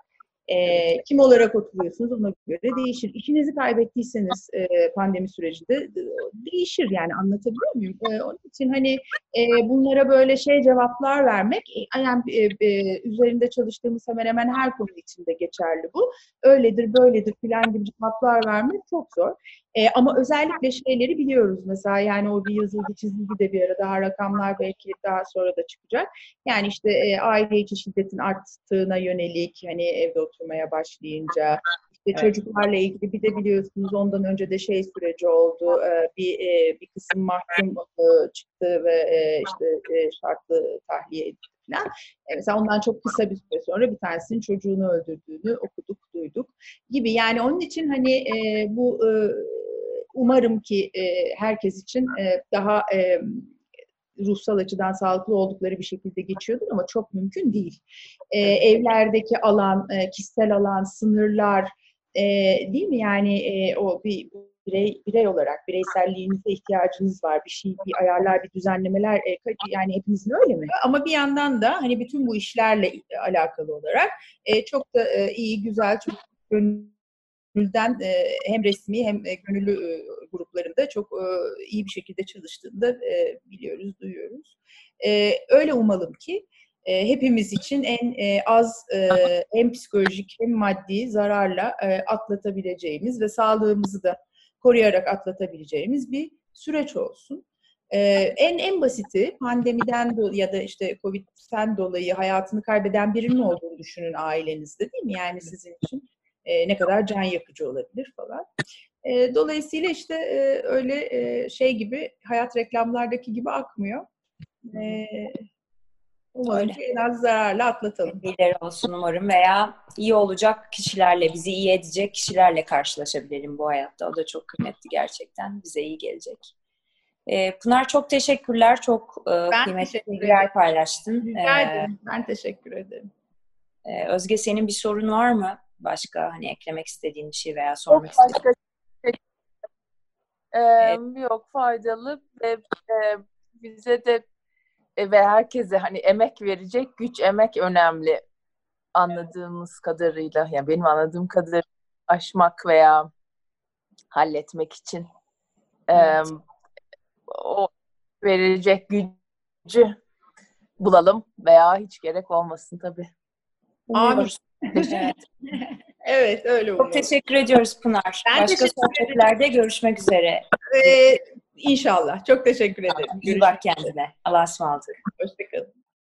E, kim olarak oturuyorsunuz ona göre değişir. İşinizi kaybettiyseniz e, pandemi sürecinde değişir yani anlatabiliyor muyum? E, onun için hani e, bunlara böyle şey cevaplar vermek e, yani e, e, üzerinde çalıştığımız hemen hemen her konu içinde geçerli bu. Öyledir böyledir filan gibi cevaplar vermek çok zor. E, ama özellikle şeyleri biliyoruz mesela yani o bir yazıldı çizildi de bir ara daha rakamlar belki daha sonra da çıkacak. Yani işte e, aile içi şiddetin arttığına yönelik hani evde oturmaya başlayınca işte evet. çocuklarla ilgili bir de biliyorsunuz ondan önce de şey süreci oldu. E, bir e, bir kısım mahkum e, çıktı ve e, işte e, şartlı tahliye edildi falan. E, mesela ondan çok kısa bir süre sonra bir tanesinin çocuğunu öldürdüğünü okuduk, duyduk gibi. Yani onun için hani e, bu e, umarım ki e, herkes için e, daha e, ruhsal açıdan sağlıklı oldukları bir şekilde geçiyordur ama çok mümkün değil. E, evlerdeki alan, e, kişisel alan, sınırlar e, değil mi? Yani e, o bir birey birey olarak bireyselliğinize ihtiyacınız var. Bir şey, bir ayarlar, bir düzenlemeler e, yani hepimizin öyle mi? Ama bir yandan da hani bütün bu işlerle alakalı olarak e, çok da e, iyi, güzel, çok gönülden e, hem resmi hem e, gönüllü e, gruplarında çok e, iyi bir şekilde çalıştığını da biliyoruz, duyuyoruz. Öyle umalım ki hepimiz için en az hem psikolojik hem maddi zararla atlatabileceğimiz ve sağlığımızı da koruyarak atlatabileceğimiz bir süreç olsun. Ee, en en basiti pandemiden do- ya da işte Covid'den dolayı hayatını kaybeden birinin olduğunu düşünün ailenizde değil mi? Yani sizin için e, ne kadar can yakıcı olabilir falan. E, dolayısıyla işte e, öyle e, şey gibi hayat reklamlardaki gibi akmıyor. E, umarım Öyle. en az zararla atlatalım. iyileri olsun umarım veya iyi olacak kişilerle, bizi iyi edecek kişilerle karşılaşabilelim bu hayatta. O da çok kıymetli gerçekten. Bize iyi gelecek. Ee, Pınar çok teşekkürler. Çok e, Ben kıymetli bilgiler paylaştın. Rica Ee, ederim. Ben teşekkür ederim. e, Özge senin bir sorun var mı? Başka hani eklemek istediğin bir şey veya Yok sormak istediğin başka şey. Ee, Evet. yok faydalı ve e, bize de e, ve herkese hani emek verecek güç emek önemli anladığımız kadarıyla yani benim anladığım kadarıyla aşmak veya halletmek için Evet. o verecek gücü bulalım veya hiç gerek olmasın tabii. Umuyoruz. Evet. Evet öyle Çok oluyor. teşekkür ediyoruz Pınar. Ben Başka sohbetlerde görüşmek üzere. Ee, inşallah. Çok teşekkür ederim. İyi bak kendine. Allah'a ısmarladık. Hoşçakalın.